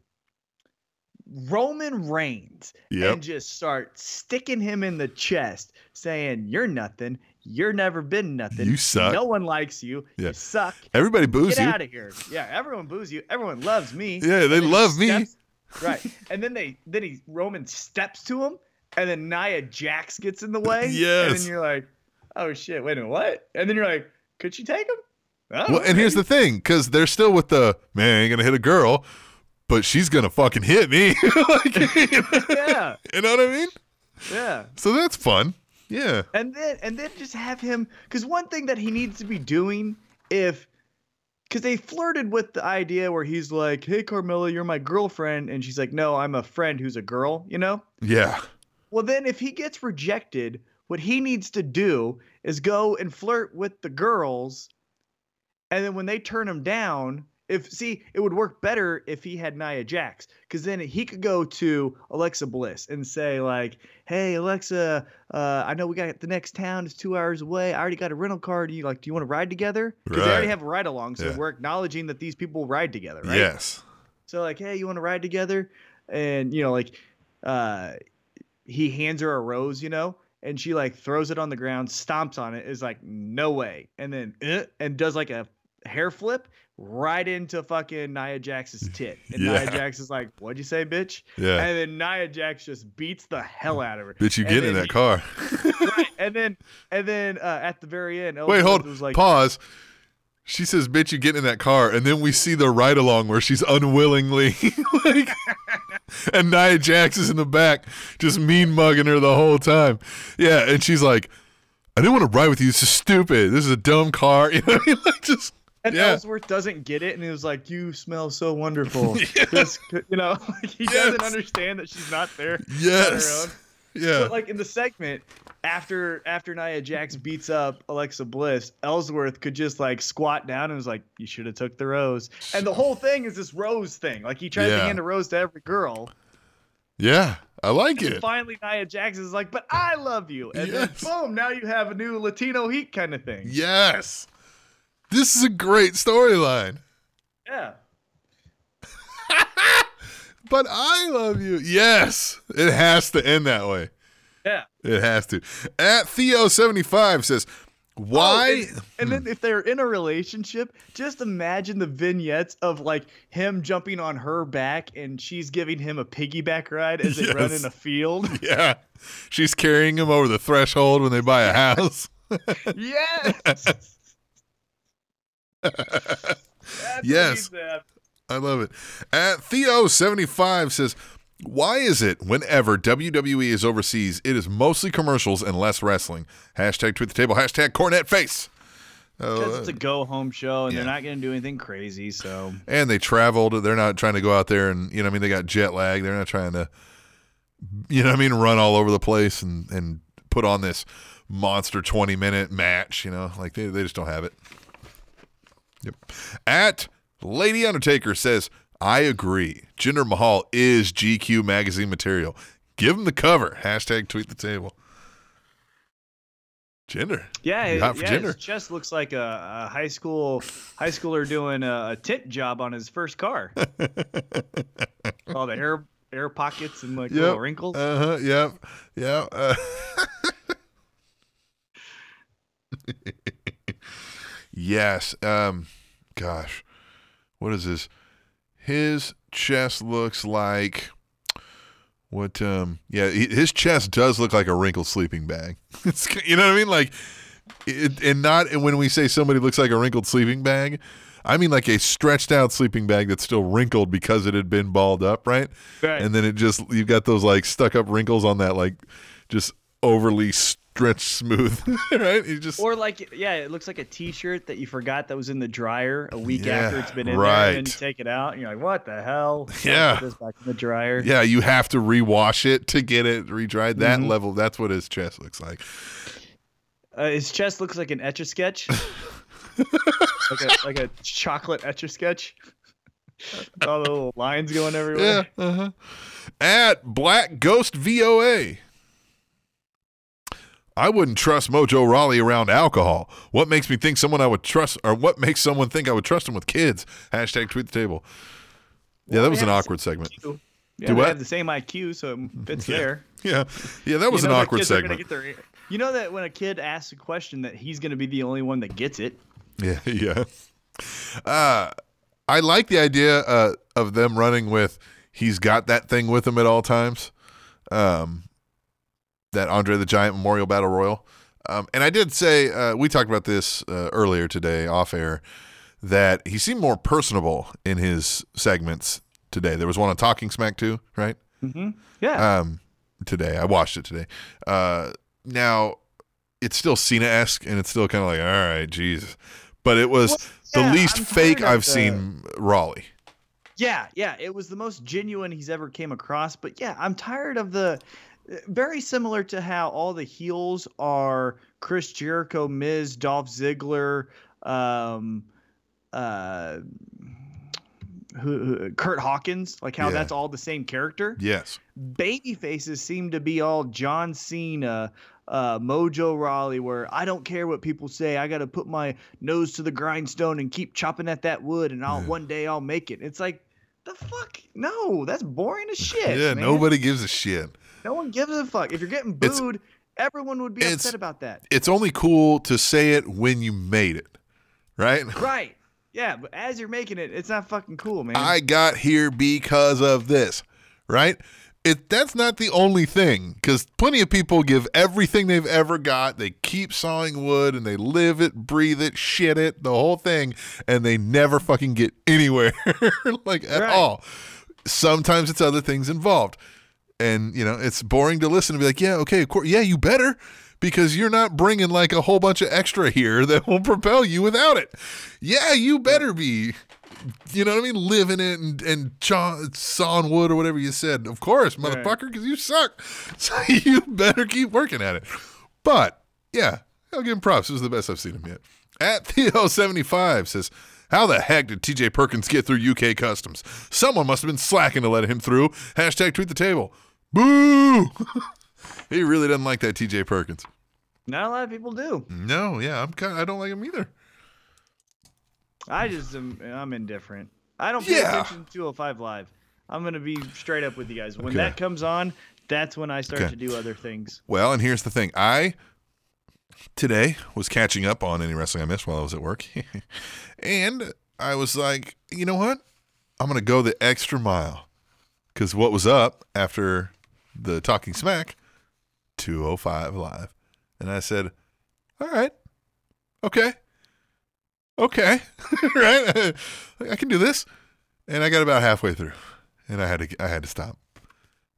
Roman Reigns Yep. and just start sticking him in the chest, saying, "You're nothing. You're never been nothing. You suck." No one likes you. Yeah. You suck. Everybody boos Get you. Get out of here. Yeah, everyone boos you. Everyone loves me. Yeah, they And love me. steps- right. And then they then he Roman steps to him, and then Nia Jax gets in the way. And Yes. then you're like, oh shit, wait a minute, what? And then you're like, could she take him? Oh, Well, and here's the thing, because they're still with the man I ain't gonna hit a girl, but she's gonna fucking hit me. <laughs> like, <laughs> yeah, you know what I mean? yeah. So that's fun. Yeah. And then and then just have him because one thing that he needs to be doing if because they flirted with the idea where he's like, hey Carmella, you're my girlfriend, and she's like, no, I'm a friend who's a girl, you know. Yeah. Well, then if he gets rejected, what he needs to do is go and flirt with the girls. And then when they turn him down, if see, it would work better if he had Nia Jax, because then he could go to Alexa Bliss and say like, "Hey Alexa, uh, I know we got the next town. is two hours away. I already got a rental car. Do you like? Do you want to ride together? Because they already have a ride along, so Yeah. we're acknowledging that these people ride together, right? Yes. So like, hey, you want to ride together? And you know, like, uh, he hands her a rose, you know, and she like throws it on the ground, stomps on it, is like, no way, and then uh, and does like a hair flip right into fucking Nia Jax's tit, <laughs> and Yeah. Nia Jax is like, what'd you say, bitch? Yeah. And then Nia Jax just beats the hell out of her. Bitch, you And get in that he- car. <laughs> right, and then and then uh, at the very end, Wait, hold. was like, Pause. She says, "Bitch, you get in that car," and then we see the ride along where she's unwillingly <laughs> like, and Nia Jax is in the back, just mean mugging her the whole time. Yeah, and she's like, "I didn't want to ride with you. This is stupid. This is a dumb car." You know, what I mean? like just And yeah, Ellsworth doesn't get it, and he was like, "You smell so wonderful." <laughs> Just, you know, <laughs> like, he doesn't understand that she's not there. yes, yeah, But like in the segment after after Nia Jax beats up Alexa Bliss, Ellsworth could just like squat down and was like, "You should have took the rose." And the whole thing is this rose thing. Like he tries Yeah. to hand a rose to every girl. yeah. I like And it. finally, Nia Jax is like, "But I love you," and Yes. then boom, now you have a new Latino Heat kind of thing. Yes, this is a great storyline. Yeah. <laughs> But I love you. Yes, it has to end that way. Yeah. It has to. At Theo75 says, Why? Oh, and, and then if they're in a relationship, just imagine the vignettes of like him jumping on her back and she's giving him a piggyback ride as they run in a field. <laughs> yeah. She's carrying him over the threshold when they buy a house. <laughs> yes. That's Yes. needs to happen. I love it. At Theo75 says, Why is it whenever WWE is overseas, it is mostly commercials and less wrestling? Hashtag tweet the table. Hashtag cornet face. Because Uh, it's a go home show and yeah. they're not going to do anything crazy. So, and they traveled. They're not trying to go out there and you know, what I mean, they got jet lag. They're not trying to, you know, what I mean, run all over the place and and put on this monster 20 minute match. You know, like they, they just don't have it. Yep. At Lady Undertaker says, I agree. Jinder Mahal is GQ magazine material. Give him the cover. Hashtag tweet the table. Jinder. Yeah, it- yeah, Jinder? his chest looks like a, a high school high schooler doing a, a tint job on his first car. <laughs> All the air air pockets and like little wrinkles. Uh huh. Yep. Yep. Uh, <laughs> <laughs> yes. Um. Gosh, what is this? His chest looks like what? Um. Yeah. His chest does look like a wrinkled sleeping bag. <laughs> It's you know what I mean? Like, it, and not and when we say somebody looks like a wrinkled sleeping bag. I mean like a stretched out sleeping bag that's still wrinkled because it had been balled up, right? Right. and then it just you've got those like stuck up wrinkles on that like just overly stretched smooth <laughs> right you just Or like, yeah, it looks like a T-shirt that you forgot that was in the dryer a week Yeah, after it's been in there, and you take it out, and you're like, "What the hell?" <laughs> Yeah. this back in the dryer. yeah you have to rewash it to get it redried that Mhm. level that's what his chest looks like Uh, his chest looks like an etch a sketch, <laughs> like a like a chocolate etch a sketch. All the little lines going yeah everywhere. uh-huh. at black ghost voa I wouldn't trust Mojo Rawley around alcohol. What makes me think someone I would trust, or what makes someone think I would trust him with kids? Hashtag tweet the table. Yeah, that was an awkward segment. IQ. Yeah, Do they what? have the same IQ, so it <laughs> fits Yeah. there. Yeah, yeah, that was You an know that awkward kids are gonna segment. their- you know that when a kid asks a question, that he's going to be the only one that gets it. Yeah, <laughs> yeah. Uh, I like the idea uh, of them running with he's got that thing with him at all times. Um, that Andre the Giant Memorial Battle Royal. Um, and I did say uh, we talked about this uh, earlier today off air that he seemed more personable in his segments today. There was one on Talking Smack too, right? Mm-hmm. Yeah. um, today. I watched it today. Uh, now it's still Cena esque, and it's still kind of like, all right, Jesus. But it was Well, the least I'm fake I've the- seen Rawley. Yeah, yeah, it was the most genuine he's ever came across. But yeah, I'm tired of the very similar to how all the heels are Chris Jericho, Miz, Dolph Ziggler, um, uh, who, who Curt Hawkins, like how Yeah. that's all the same character. Yes. Baby faces seem to be all John Cena, uh, Mojo Rawley, where I don't care what people say. I got to put my nose to the grindstone and keep chopping at that wood, and I'll Yeah. one day I'll make it. It's like the fuck? No, that's boring as shit. yeah, man. nobody gives a shit. No one gives a fuck. If you're getting It's- booed, everyone would be upset about that. It's only cool to say it when you made it, right? <laughs> Right. Yeah, but as you're making it, it's not fucking cool, man. I got here because of this, right? It that's not the only thing because plenty of people give everything they've ever got. They keep sawing wood and they live it, breathe it, shit it, the whole thing, and they never fucking get <laughs> anywhere like at Right. all. Sometimes it's other things involved, and you know it's boring to listen to be like, yeah, okay, of course, yeah, you better. Because you're not bringing like a whole bunch of extra here <laughs> that will propel you without it. Yeah, you better be you know what I mean? Living it and, and wood or whatever you said. Of course, motherfucker, because you suck. <laughs> So you better keep working at it. But yeah, I'll give him props. This is the best I've seen him yet. At Theo75 says, How the heck did TJ Perkins get through UK customs? Someone must have been slacking to let him through. Hashtag tweet the table. Boo! <laughs> he really doesn't like that TJ Perkins. not a lot of people do. No, yeah, I'm kind I don't like him either. I just am, I'm indifferent. I don't pay Yeah. attention to 205 Live. I'm gonna be straight up with you guys. When Okay. that comes on, that's when I start Okay. to do other things. Well, and here's the thing. I today was catching up on any wrestling I missed while I was at work. <laughs> and I was like, you know what? I'm going to go the extra mile. Because what was up after the Talking Smack? 205 Live. And I said, all right. Okay. Okay. <laughs> right? I can do this. And I got about halfway through. And I had to I had to stop.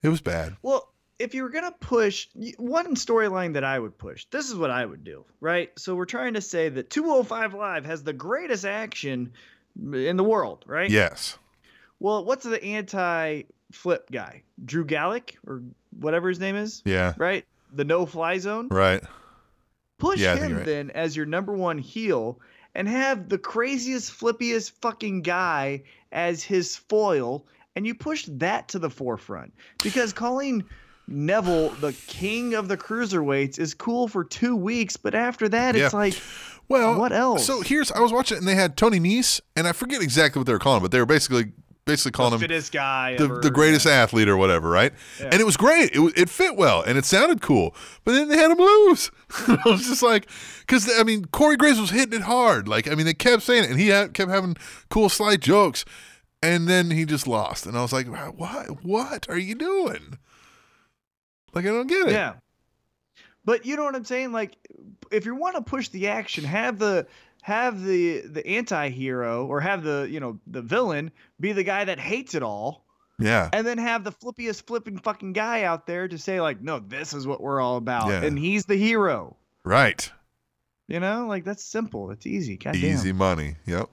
It was bad. Well, if you were gonna push one storyline that I would push, this is what I would do, right? So we're trying to say that 205 Live has the greatest action in the world, right? Yes. Well, what's the anti-flip guy? Drew Gulak or whatever his name is, Yeah. right? the no fly zone. Right. Push Yeah, him right. then as your number one heel and have the craziest, flippiest fucking guy as his foil, and you push that to the forefront. Because calling Neville the king of the cruiserweights is cool for two weeks, but after that, it's Yeah. like, Well, What else? So here's I was watching and they had Tony Nese and I forget exactly what they were calling but they were basically basically calling him fittest guy, the, ever. the greatest athlete or whatever, right? And it was great. It it fit well and it sounded cool. But then they had him lose. <laughs> I was just like, because I mean, Corey Graves was hitting it hard. Like I mean, they kept saying it, and he had, kept having cool slight jokes, and then he just lost. And I was like, what? What are you doing? Like I don't get it. Yeah. But you know what I'm saying? Like, if you want to push the action, have the have the the anti-hero or have the you know the villain be the guy that hates it all Yeah. and then have the flippiest flipping fucking guy out there to say like no this is what we're all about Yeah. and he's the hero Right. you know like that's simple it's easy God Easy damn. money. Yep.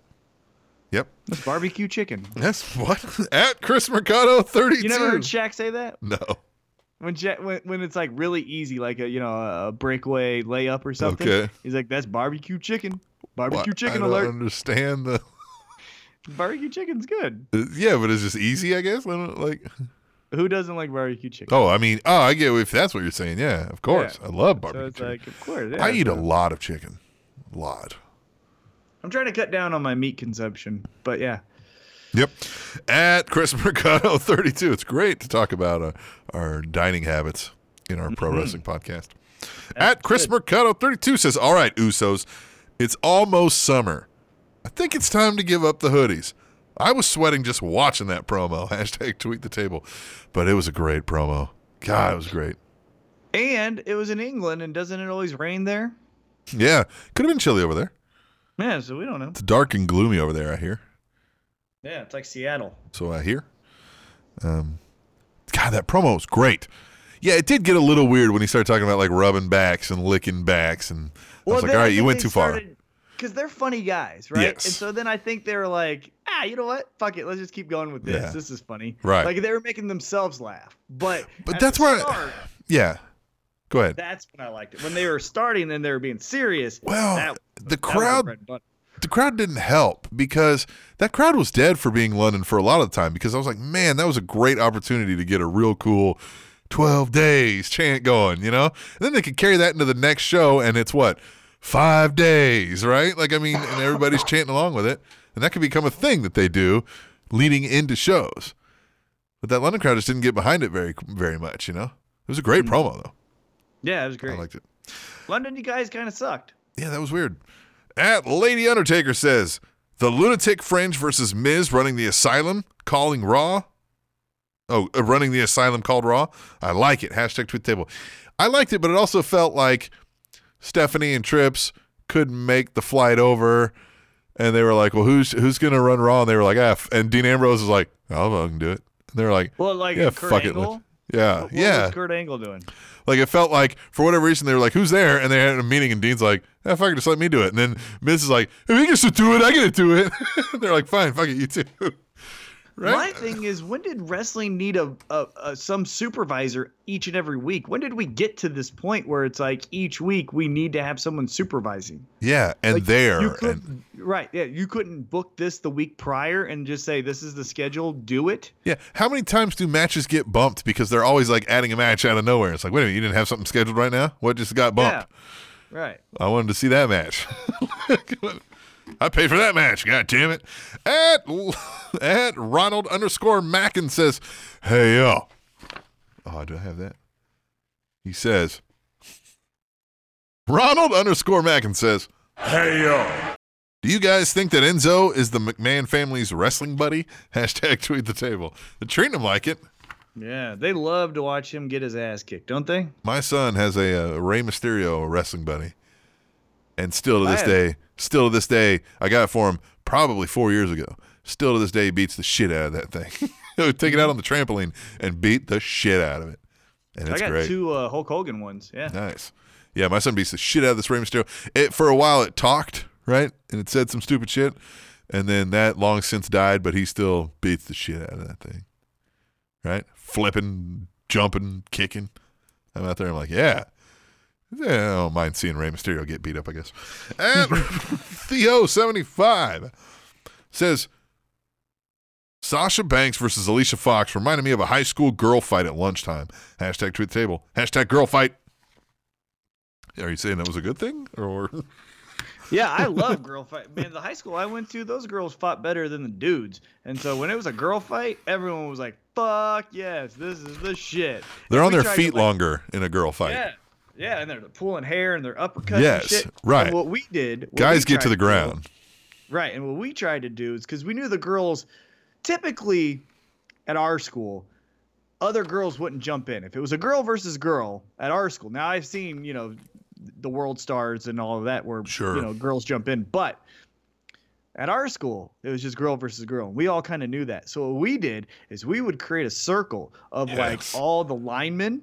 Yep. That's barbecue chicken That's what <laughs> at Chris Mercado thirty you never heard Shaq say that no. when, Jack, when when it's like really easy like a you know a breakaway layup or something Okay. he's like that's barbecue chicken? Barbecue I chicken don't alert understand the. <laughs> barbecue chicken's good Yeah, but it's just easy, I guess. I like. <laughs> who doesn't like barbecue chicken Oh, I mean, oh, I get if that's what you're saying. Yeah, of course. Yeah. I love so barbecue. it's chicken. like of course yeah, I eat a lot of chicken. A lot. I'm trying to cut down on my meat consumption but yeah Yep. At Chris <laughs> Mercado 32. It's great to talk about uh, our dining habits in our pro wrestling podcast. At Chris Mercado 32 says, All right, Usos, it's almost summer. I think it's time to give up the hoodies. I was sweating just watching that promo. <laughs> Hashtag tweet the table. But it was a great promo. God, it was great. and it was in England and doesn't it always rain there Yeah. Could have been chilly over there. yeah so we don't know It's dark and gloomy over there, I hear. yeah it's like Seattle So I hear. Um, God, that promo was great. Yeah, it did get a little weird when he started talking about like rubbing backs and licking backs, and I was like, all right, you went too far. Because they're funny guys, right? Yes. And so then I think they were like, ah, you know what? Fuck it. Let's just keep going with this. Yeah. This is funny. Right. Like they were making themselves laugh. But But that's where, I- start, <sighs> yeah. Go ahead. that's when I liked it. When they were starting and they were being serious. Well, that, the that crowd, the crowd didn't help because that crowd was dead for being London for a lot of the time. Because I was like, man, that was a great opportunity to get a real cool. 12 days chant going, you know? And then they could carry that into the next show and it's what? 5 days, right? Like I mean, and everybody's <laughs> chanting along with it. And that could become a thing that they do leading into shows. But that London crowd just didn't get behind it very very much, you know? It was a great hmm. promo though. Yeah, it was great. I liked it. London, you guys kind of sucked. Yeah, that was weird. At Lady Undertaker says the Lunatic Fringe versus Miz running the Asylum, calling Raw. Oh, uh, running the Asylum called Raw. I like it. Hashtag tweet table. I liked it, but it also felt like Stephanie and Trips couldn't make the flight over, and they were like, "Well, who's who's gonna run Raw?" And they were like, "F." And Dean Ambrose was like, "I'll fucking do it." And they were like, Well, like "Yeah, Kurt fuck Angle. it." Yeah, What yeah. was Kurt Angle doing? Like it felt like for whatever reason they were like, "Who's there?" And they had a meeting, and Dean's like, "Yeah, fuck it, just let me do it." And then Miz is like, "If he gets to do it, I get to do it." <laughs> They're like, "Fine, fuck it, you too." <laughs> right? My thing is, when did wrestling need a, a, a some supervisor each and every week? When did we get to this point where it's like each week we need to have someone supervising? Yeah, and Like, there, and right? Yeah, you couldn't book this the week prior and just say this is the schedule. Do it. yeah. How many times do matches get bumped because they're always like adding a match out of nowhere? It's like, wait a minute, you didn't have something scheduled right now? What just got bumped? Yeah, right. I wanted to see that match. <laughs> I paid for that match. God damn it. At <laughs> at Ronald underscore Mackin says, "Hey yo." Oh, do I have that? He says, Ronald underscore Mackin says, "Hey yo." Do you guys think that Enzo is the McMahon family's wrestling buddy? <laughs> Hashtag tweet the table. They're treating him like it. Yeah, they love to watch him get his ass kicked, don't they? My son has a, uh Rey Mysterio wrestling buddy, and still to I this day, still to this day, I got it for him probably four years ago. Still to this day, beats the shit out of that thing. <laughs> Take it out on the trampoline and beat the shit out of it, and I it's got great. two uh, Hulk Hogan ones. Yeah. Nice. Yeah, my son beats the shit out of this Rey Mysterio. It for a while it talked right, and it said some stupid shit, and then that long since died, but he still beats the shit out of that thing. Right, flipping, jumping, kicking. I'm out there. I'm like, yeah. Yeah, I don't mind seeing Rey Mysterio get beat up, I guess. And <laughs> Theo75 says Sasha Banks versus Alicia Fox reminded me of a high school girl fight at lunchtime. Hashtag tweet the table. Hashtag girl fight. Are you saying that was a good thing? Or <laughs> Yeah, I love girl fight. Man, the high school I went to, those girls fought better than the dudes. And so when it was a girl fight, everyone was like, "Fuck yes, this is the shit." they're And on their to, feet like- longer in a girl fight. Yeah, yeah, and they're pulling hair and they're uppercutting. Yes, shit. right. And what we did, what Guys we get to the do- ground. Right. And what we tried to do is because we knew the girls typically at our school, other girls wouldn't jump in. If it was a girl versus girl at our school, now I've seen, you know, the world stars and all of that where, Sure. you know, girls jump in. But at our school, it was just girl versus girl. And we all kind of knew that. So what we did is we would create a circle of like all the linemen.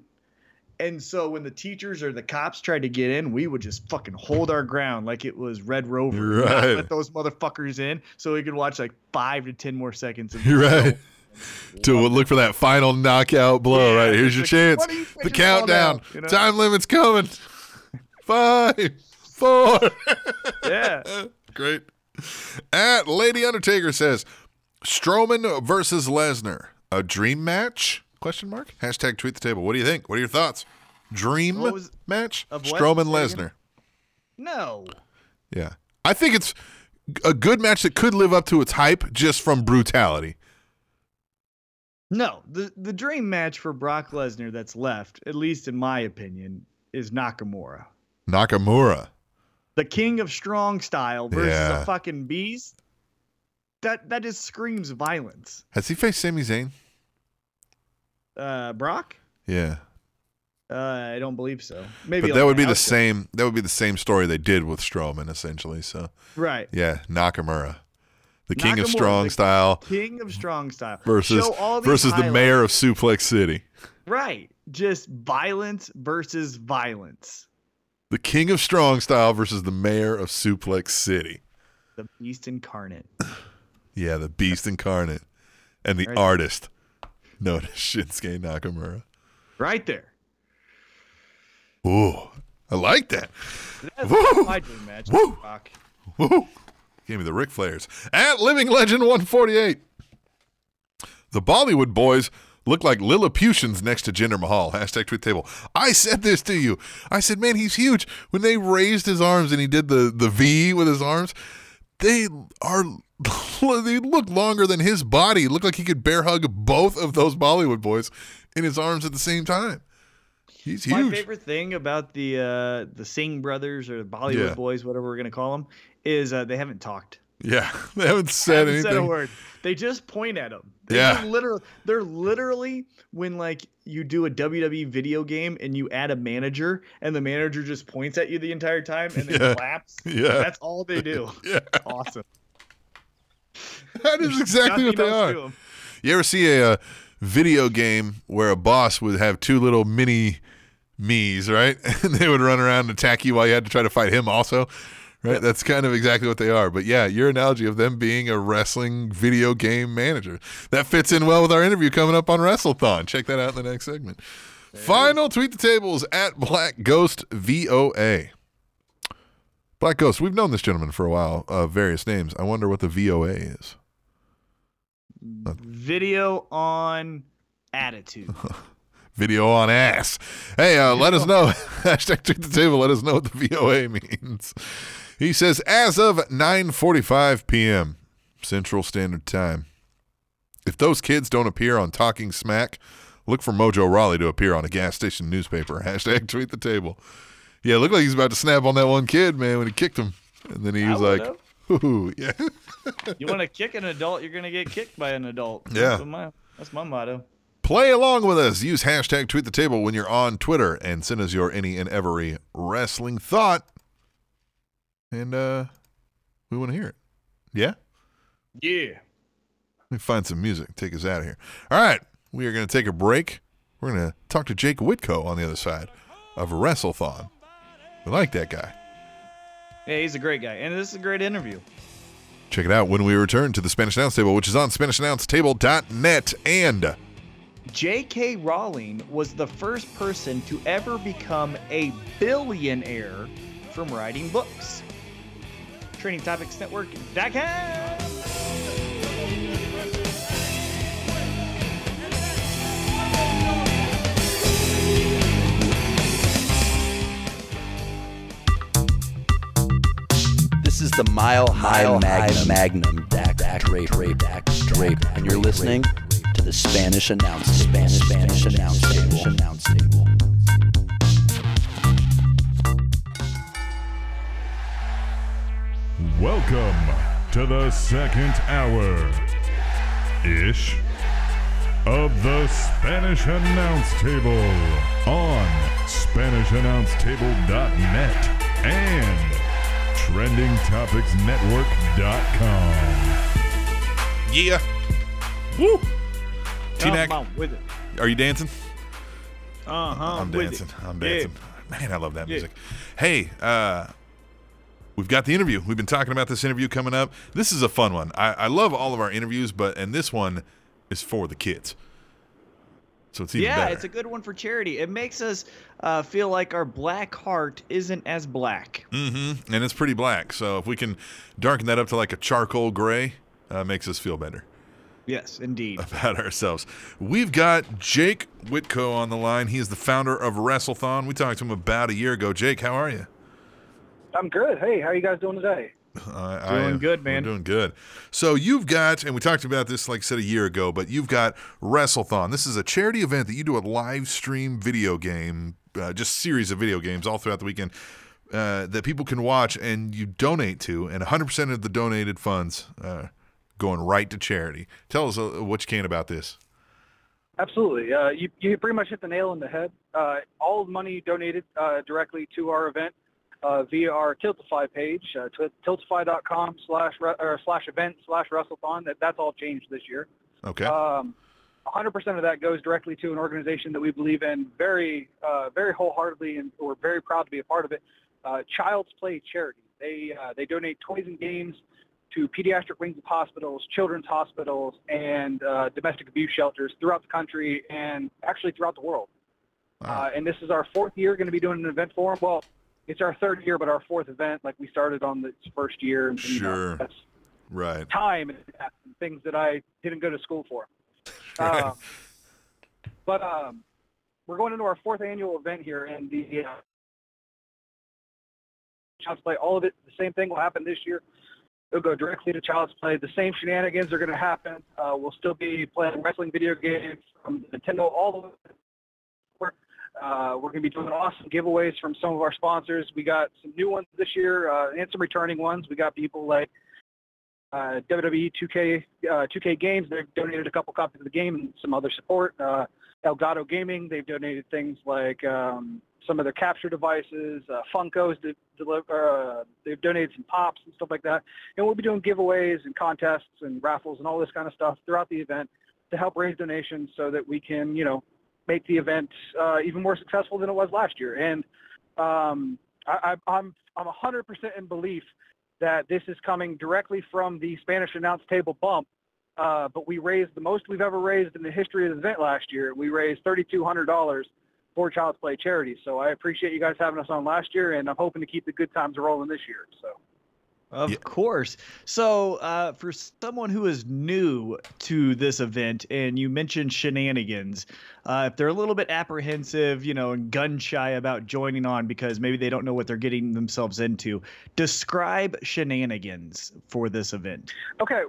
And so when the teachers or the cops tried to get in, we would just fucking hold our ground like it was Red Rover. Right. let those motherfuckers in so we could watch like five to ten more seconds of You're <laughs> the right. show. To look for that final knockout blow, Yeah, right? Here's your like, chance. you The countdown. you know? Time limit's coming. Five, four. <laughs> Yeah. <laughs> Great. At Lady Undertaker says Strowman versus Lesnar. A dream match? Question mark. Hashtag tweet the table. What do you think? What are your thoughts? Dream What was- match? of what? Strowman Say again? Lesnar. No. Yeah. I think it's a good match that could live up to its hype just from brutality. No. The the dream match for Brock Lesnar that's left, at least in my opinion, is Nakamura. Nakamura. The king of strong style versus Yeah. a fucking beast. That that just screams violence. Has he faced Sami Zayn? Uh Brock? Yeah. Uh, I don't believe so. Maybe But that like would be the outfit. same that would be the same story they did with Strowman essentially. So Right. yeah, Nakamura. The king of Nakamura, strong the style King of strong style. versus Show versus the mayor of Suplex City. Right. Just violence versus violence. The king of strong style versus the mayor of Suplex City. The beast incarnate. <laughs> Yeah, the beast incarnate and the Right. artist <laughs> known as Shinsuke Nakamura. Right there. Ooh, I like that. That's Woo! my dream match. Woo! Woo! Gave me the Ric Flairs. At Living Legend 148. The Bollywood boys look like Lilliputians next to Jinder Mahal. Hashtag tweet table. I said this to you. I said, man, he's huge. When they raised his arms and he did the, the V with his arms, they are <laughs> they look longer than his body. Look like he could bear hug both of those Bollywood boys in his arms at the same time. He's My favorite thing about the uh, the Singh brothers or the Bollywood Yeah. boys, whatever we're gonna call them, is uh, they haven't talked. Yeah, <laughs> they haven't said haven't anything. said a word. They just point at them. They Yeah. literally, they're literally when like you do a WWE video game and you add a manager and the manager just points at you the entire time and then Yeah. claps. Yeah. That's all they do. <laughs> Yeah. Awesome. That is exactly what they are. You ever see a, uh video game where a boss would have two little mini me's, right? <laughs> And they would run around and attack you while you had to try to fight him also, right? That's kind of exactly what they are. But yeah, your analogy of them being a wrestling video game manager. That fits in well with our interview coming up on WrestleThon. Check that out in the next segment. Final tweet the tables at Black Ghost VOA. Black Ghost, we've known this gentleman for a while, uh, various names. I wonder what the VOA is. Video on attitude. <laughs> Video on ass. Hey, uh, let us know. <laughs> Hashtag tweet the table. Let us know what the VOA means. He says, as of 9:45 p.m. Central Standard Time, if those kids don't appear on Talking Smack, look for Mojo Rawley to appear on a gas station newspaper. <laughs> Hashtag tweet the table. Yeah, it looked like he's about to snap on that one kid, man, when he kicked him, and then he I was like. "Ooh, <laughs> yeah." You want to kick an adult, you're gonna get kicked by an adult. Yeah. That's my, that's my motto. Play along with us. Use hashtag tweet the table when you're on Twitter and send us your any and every wrestling thought. And uh we want to hear it. Yeah? Yeah. Let me find some music. Take us out of here. All right. We are going to take a break. We're going to talk to Jake Whitco on the other side of WrestleThon. We like that guy. Yeah, he's a great guy, and this is a great interview. Check it out when we return to the Spanish Announce Table, which is on SpanishAnnounceTable.net and J.K. Rowling was the first person to ever become a billionaire from writing books. Training Topics Network.com. This is the Mile High Magnum, Magnum Dak Dak Drape Drape Dak Drape, and you're listening to the Spanish announce Spanish Spanish announce Spanish announce table. Welcome to the second hour ish of the Spanish Announce Table on SpanishAnnounceTable.net and TrendingTopicsNetwork.com. Yeah. Woo. Come T-Mac, on with it. are you dancing? Uh huh. I'm dancing. I'm Yeah. dancing. Man, I love that Yeah. music. Hey, uh, we've got the interview. We've been talking about this interview coming up. This is a fun one. I, I love all of our interviews, but and this one is for the kids. So it's even Yeah, better. it's a good one for charity. It makes us uh, feel like our black heart isn't as black. mm-hmm. And it's pretty black. So if we can darken that up to like a charcoal gray, uh, makes us feel better Yes, indeed. <laughs> about ourselves. We've got Jake Whitco on the line. He is the founder of WrestleThon. We talked to him about a year ago. Jake, how are you? I'm good. Hey, how you guys doing today? I, Doing am- good, we're man. doing good. So you've got, and we talked about this, like I said, a year ago, but you've got WrestleThon. This is a charity event that you do a live stream video game, uh, just series of video games all throughout the weekend uh, that people can watch and you donate to, and 100% of the donated funds uh, going right to charity. Tell us uh, what you can about this. Absolutely. Uh, you, you pretty much hit the nail on the head. Uh, all money donated uh, directly to our event uh, via our Tiltify page, uh, tiltify.com slash, or slash event slash WrestleThon. That, that's all changed this year. Okay. Um, 100% of that goes directly to an organization that we believe in very, uh, very wholeheartedly, and we're very proud to be a part of it. Uh, Child's Play Charity. They uh, they donate toys and games to pediatric wings of hospitals, children's hospitals, and uh, domestic abuse shelters throughout the country and actually throughout the world. Wow. Uh, and this is our fourth year going to be doing an event for them. Well, it's our third year, but our fourth event. Like we started on the first year. And, you know, Sure. that's right. time and things that I didn't go to school for. <laughs> Um, but um, we're going into our fourth annual event here, and the uh, Child's Play, all of it, the same thing will happen this year. It'll go directly to Child's Play. The same shenanigans are going to happen. Uh, we'll still be playing wrestling video games from Nintendo all the way. Uh, we're going to be doing awesome giveaways from some of our sponsors. We got some new ones this year uh, and some returning ones. We got people like uh, WWE 2K uh, 2K Games. They've donated a couple copies of the game and some other support. Uh, Elgato Gaming. They've donated things like um, some of their capture devices, uh, Funkos. Uh, they've donated some pops and stuff like that. And we'll be doing giveaways and contests and raffles and all this kind of stuff throughout the event to help raise donations so that we can, you know, make the event uh, even more successful than it was last year. And um, I, I'm I'm 100% in belief that this is coming directly from the Spanish announce table bump. Uh, but we raised the most we've ever raised in the history of the event last year. We raised $3,200 for Child's Play charity. So I appreciate you guys having us on last year, and I'm hoping to keep the good times rolling this year. So. Of Yeah. course. So, uh, for someone who is new to this event, and you mentioned shenanigans, uh, if they're a little bit apprehensive, you know, and gun shy about joining on because maybe they don't know what they're getting themselves into, describe shenanigans for this event. Okay.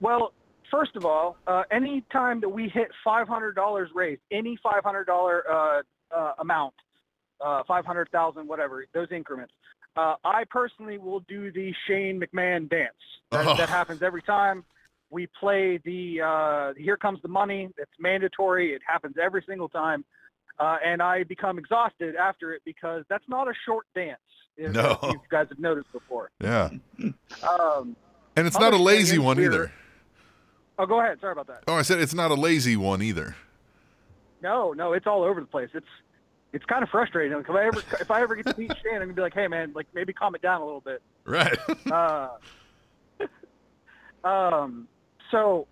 Well, first of all, uh, any time that we hit $500 raised, any $500 uh, uh, amount, uh, 500,000, whatever, those increments, uh, I personally will do the Shane McMahon dance. That, Oh. that happens every time. We play the uh, Here Comes the Money. It's mandatory. It happens every single time. Uh, and I become exhausted after it because that's not a short dance. If, No. if you guys have noticed before. Yeah. <laughs> Um, And it's not a lazy one either. oh, go ahead. Sorry about that. Oh, I said it's not a lazy one either. No, no, it's all over the place. It's it's kind of frustrating. Like, if I ever if I ever get to meet Shane, I'm gonna be like, hey man, like maybe calm it down a little bit. Right. <laughs> Uh, <laughs> um, so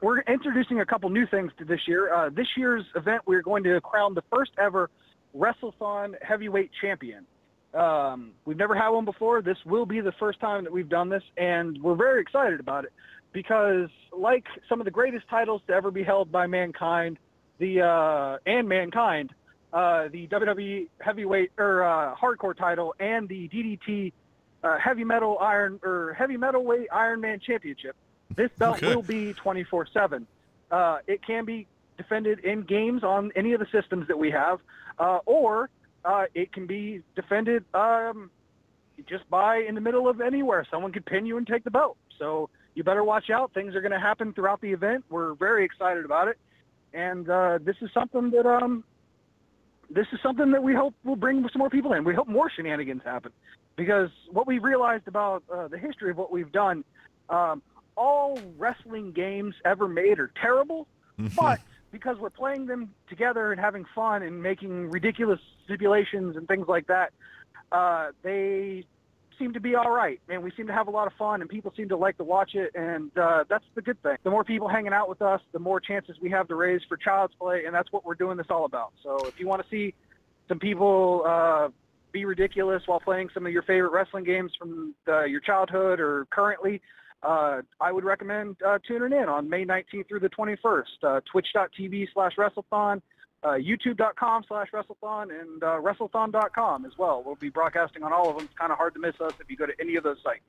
we're introducing a couple new things to this year. Uh, this year's event, we're going to crown the first ever WrestleThon heavyweight champion. Um, we've never had one before. This will be the first time that we've done this, and we're very excited about it because, like some of the greatest titles to ever be held by mankind, the uh, and mankind, uh, the WWE heavyweight or uh, hardcore title and the DDT uh, heavy metal iron or heavy metal weight Iron Man championship. This <laughs> belt Okay. will be 24/7. Uh, it can be defended in games on any of the systems that we have, uh, or uh, it can be defended um, just by in the middle of anywhere. Someone could pin you and take the belt. So you better watch out. Things are going to happen throughout the event. We're very excited about it, and uh, this is something that um, this is something that we hope will bring some more people in. We hope more shenanigans happen, because what we realized about uh, the history of what we've done, um, all wrestling games ever made are terrible, but because we're playing them together and having fun and making ridiculous stipulations and things like that, uh, they seem to be all right, and we seem to have a lot of fun, and people seem to like to watch it, and uh, that's the good thing. The more people hanging out with us, the more chances we have to raise for child's play, and that's what we're doing this all about. So if you want to see some people uh, be ridiculous while playing some of your favorite wrestling games from uh, your childhood or currently, uh, I would recommend uh, tuning in on May 19th through the 21st. Uh, Twitch.tv slash WrestleThon, uh, YouTube.com slash WrestleThon, and uh, WrestleThon.com as well. We'll be broadcasting on all of them. It's kind of hard to miss us if you go to any of those sites.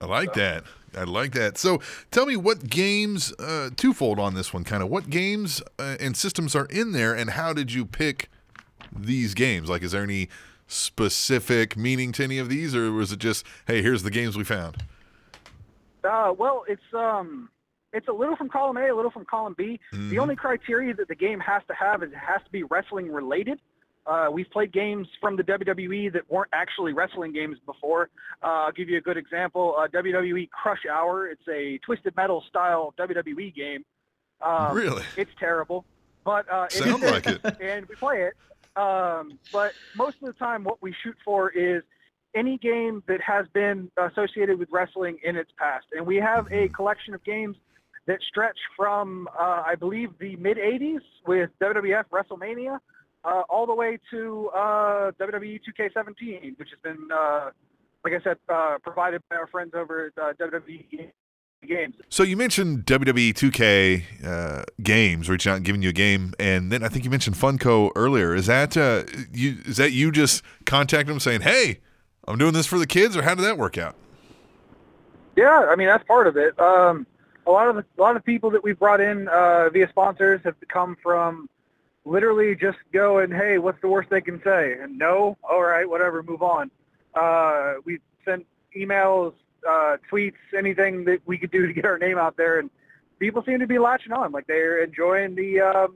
I like that. I like that. So tell me what games, uh, twofold on this one, kind of what games uh, and systems are in there, and how did you pick these games? Like, is there any specific meaning to any of these, or was it just, hey, here's the games we found? Uh, well, it's um, it's a little from column A, a little from column B. The only criteria that the game has to have is it has to be wrestling related. Uh, we've played games from the WWE that weren't actually wrestling games before. Uh, I'll give you a good example. Uh, WWE Crush Hour. It's a twisted metal style WWE game. Um, Really? It's terrible, but uh, it Sounds is- like it. <laughs> and we play it. Um, but most of the time, what we shoot for is any game that has been associated with wrestling in its past. And we have a collection of games that stretch from, uh, I believe, the mid 80s with WWF WrestleMania uh, all the way to uh, WWE 2K17, which has been, uh, like I said, uh, provided by our friends over at uh, WWE Games. So you mentioned WWE 2K uh, games reaching out and giving you a game, and then I think you mentioned Funko earlier. Is that uh, you? Is that you just contacting them saying, "Hey, I'm doing this for the kids," or how did that work out? Yeah, I mean that's part of it. Um, a lot of the, a lot of people that we've brought in uh, via sponsors have come from literally just going, "Hey, what's the worst they can say?" And no, all right, whatever, move on. Uh, we sent emails, uh, tweets, anything that we could do to get our name out there, and people seem to be latching on. Like they're enjoying the um,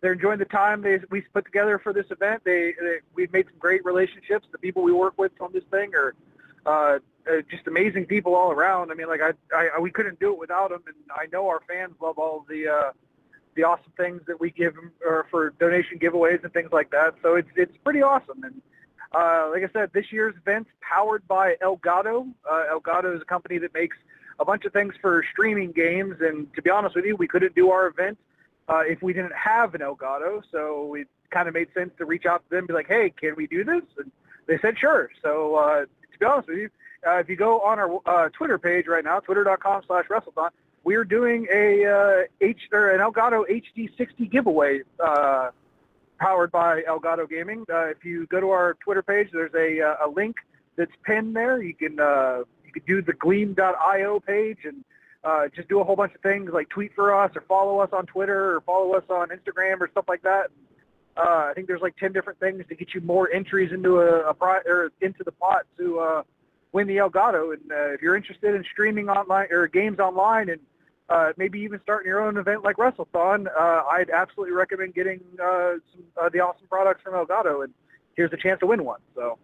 they're enjoying the time they we put together for this event. They, they we've made some great relationships. The people we work with on this thing are uh, uh, just amazing people all around. I mean, like I, I, we couldn't do it without them, and I know our fans love all the uh, the awesome things that we give 'em, or for donation giveaways and things like that. So it's it's pretty awesome. And uh, like I said, this year's event's powered by Elgato. Uh, Elgato is a company that makes a bunch of things for streaming games. And to be honest with you, we couldn't do our event uh, if we didn't have an Elgato. So it kind of made sense to reach out to them and be like, hey, can we do this? And they said, sure. So uh, to be honest with you, uh, if you go on our uh, Twitter page right now, twitter.com slash WrestleThon, we're doing a uh, H or an Elgato HD60 giveaway uh, powered by Elgato Gaming. Uh, if you go to our Twitter page, there's a, uh, a link that's pinned there. You can uh, you can do the Gleam.io page and just do a whole bunch of things like tweet for us or follow us on Twitter or follow us on Instagram or stuff like that. I think there's like ten different things to get you more entries into a, a pri- or into the pot to win the Elgato. And uh, if you're interested in streaming online or games online and uh, maybe even starting your own event like WrestleThon, uh, I'd absolutely recommend getting uh, some, uh, the awesome products from Elgato. And here's a chance to win one. So.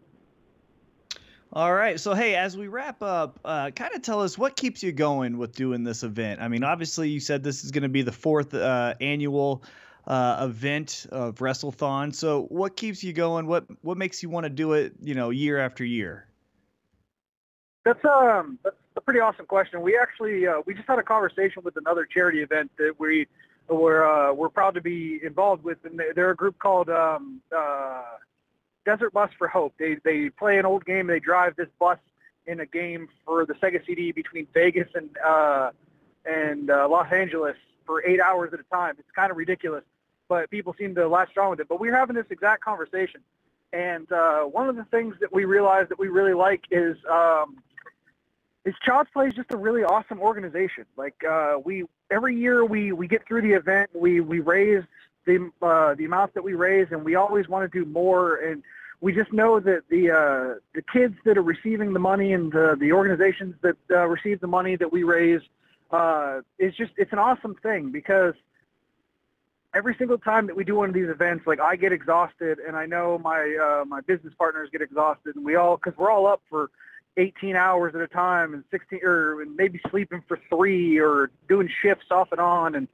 All right. So, hey, as we wrap up, uh, kind of tell us what keeps you going with doing this event. I mean, obviously, you said this is going to be the fourth uh, annual uh, event of WrestleThon. So, what keeps you going? What what makes you want to do it? You know, year after year. That's um that's a pretty awesome question. We actually uh, we just had a conversation with another charity event that we we're uh, we're proud to be involved with, and they're a group called um, uh, Desert Bus for Hope. They they play an old game. They drive this bus in a game for the Sega CD between Vegas and uh, and uh, Los Angeles for eight hours at a time. It's kind of ridiculous, but people seem to latch on with it. But we are having this exact conversation, and uh, one of the things that we realized that we really like is um, is Child's Play is just a really awesome organization. Like uh, we every year we we get through the event, we we raise the uh, the amount that we raise, and we always want to do more. And we just know that the uh, the kids that are receiving the money and the the organizations that uh, receive the money that we raise uh, is just it's an awesome thing because every single time that we do one of these events, like I get exhausted, and I know my uh, my business partners get exhausted, and we all because we're all up for 18 hours at a time and 16 or maybe sleeping for three or doing shifts off and on and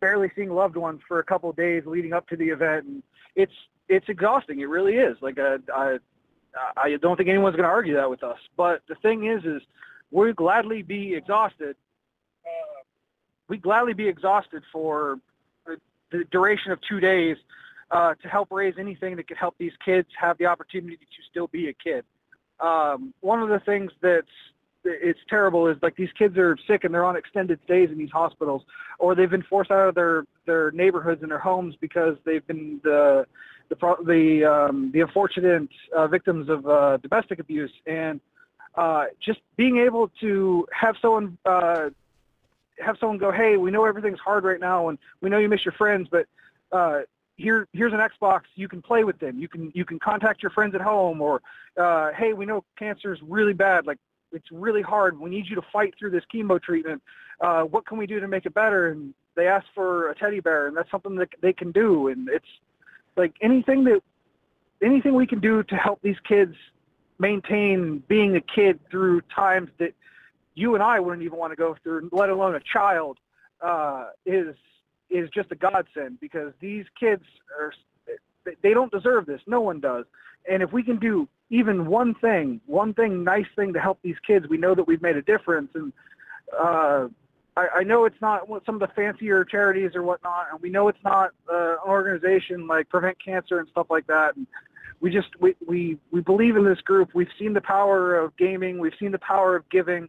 barely seeing loved ones for a couple of days leading up to the event. And it's it's exhausting. It really is. Like I, I i don't think anyone's going to argue that with us. But the thing is is we gladly be exhausted. We gladly be exhausted for the duration of two days uh, to help raise anything that could help these kids have the opportunity to still be a kid um, one of the things that's it's terrible is like these kids are sick and they're on extended stays in these hospitals, or they've been forced out of their their neighborhoods and their homes because they've been the the the um, the unfortunate uh, victims of uh, domestic abuse, and uh, just being able to have someone uh, have someone go, hey, we know everything's hard right now, and we know you miss your friends, but uh, here here's an Xbox. You can play with them. You can you can contact your friends at home, or uh, hey, we know cancer is really bad. Like it's really hard. We need you to fight through this chemo treatment. Uh, what can we do to make it better? And they ask for a teddy bear, and that's something that they can do. And it's like anything that anything we can do to help these kids maintain being a kid through times that you and I wouldn't even want to go through, let alone a child, uh, is is just a godsend because these kids are they don't deserve this. No one does. And if we can do even one thing, one thing, nice thing to help these kids, we know that we've made a difference. And uh, I, I know it's not some of the fancier charities or whatnot, and we know it's not uh, an organization like Prevent Cancer and stuff like that. And we just we, we we believe in this group. We've seen the power of gaming. We've seen the power of giving.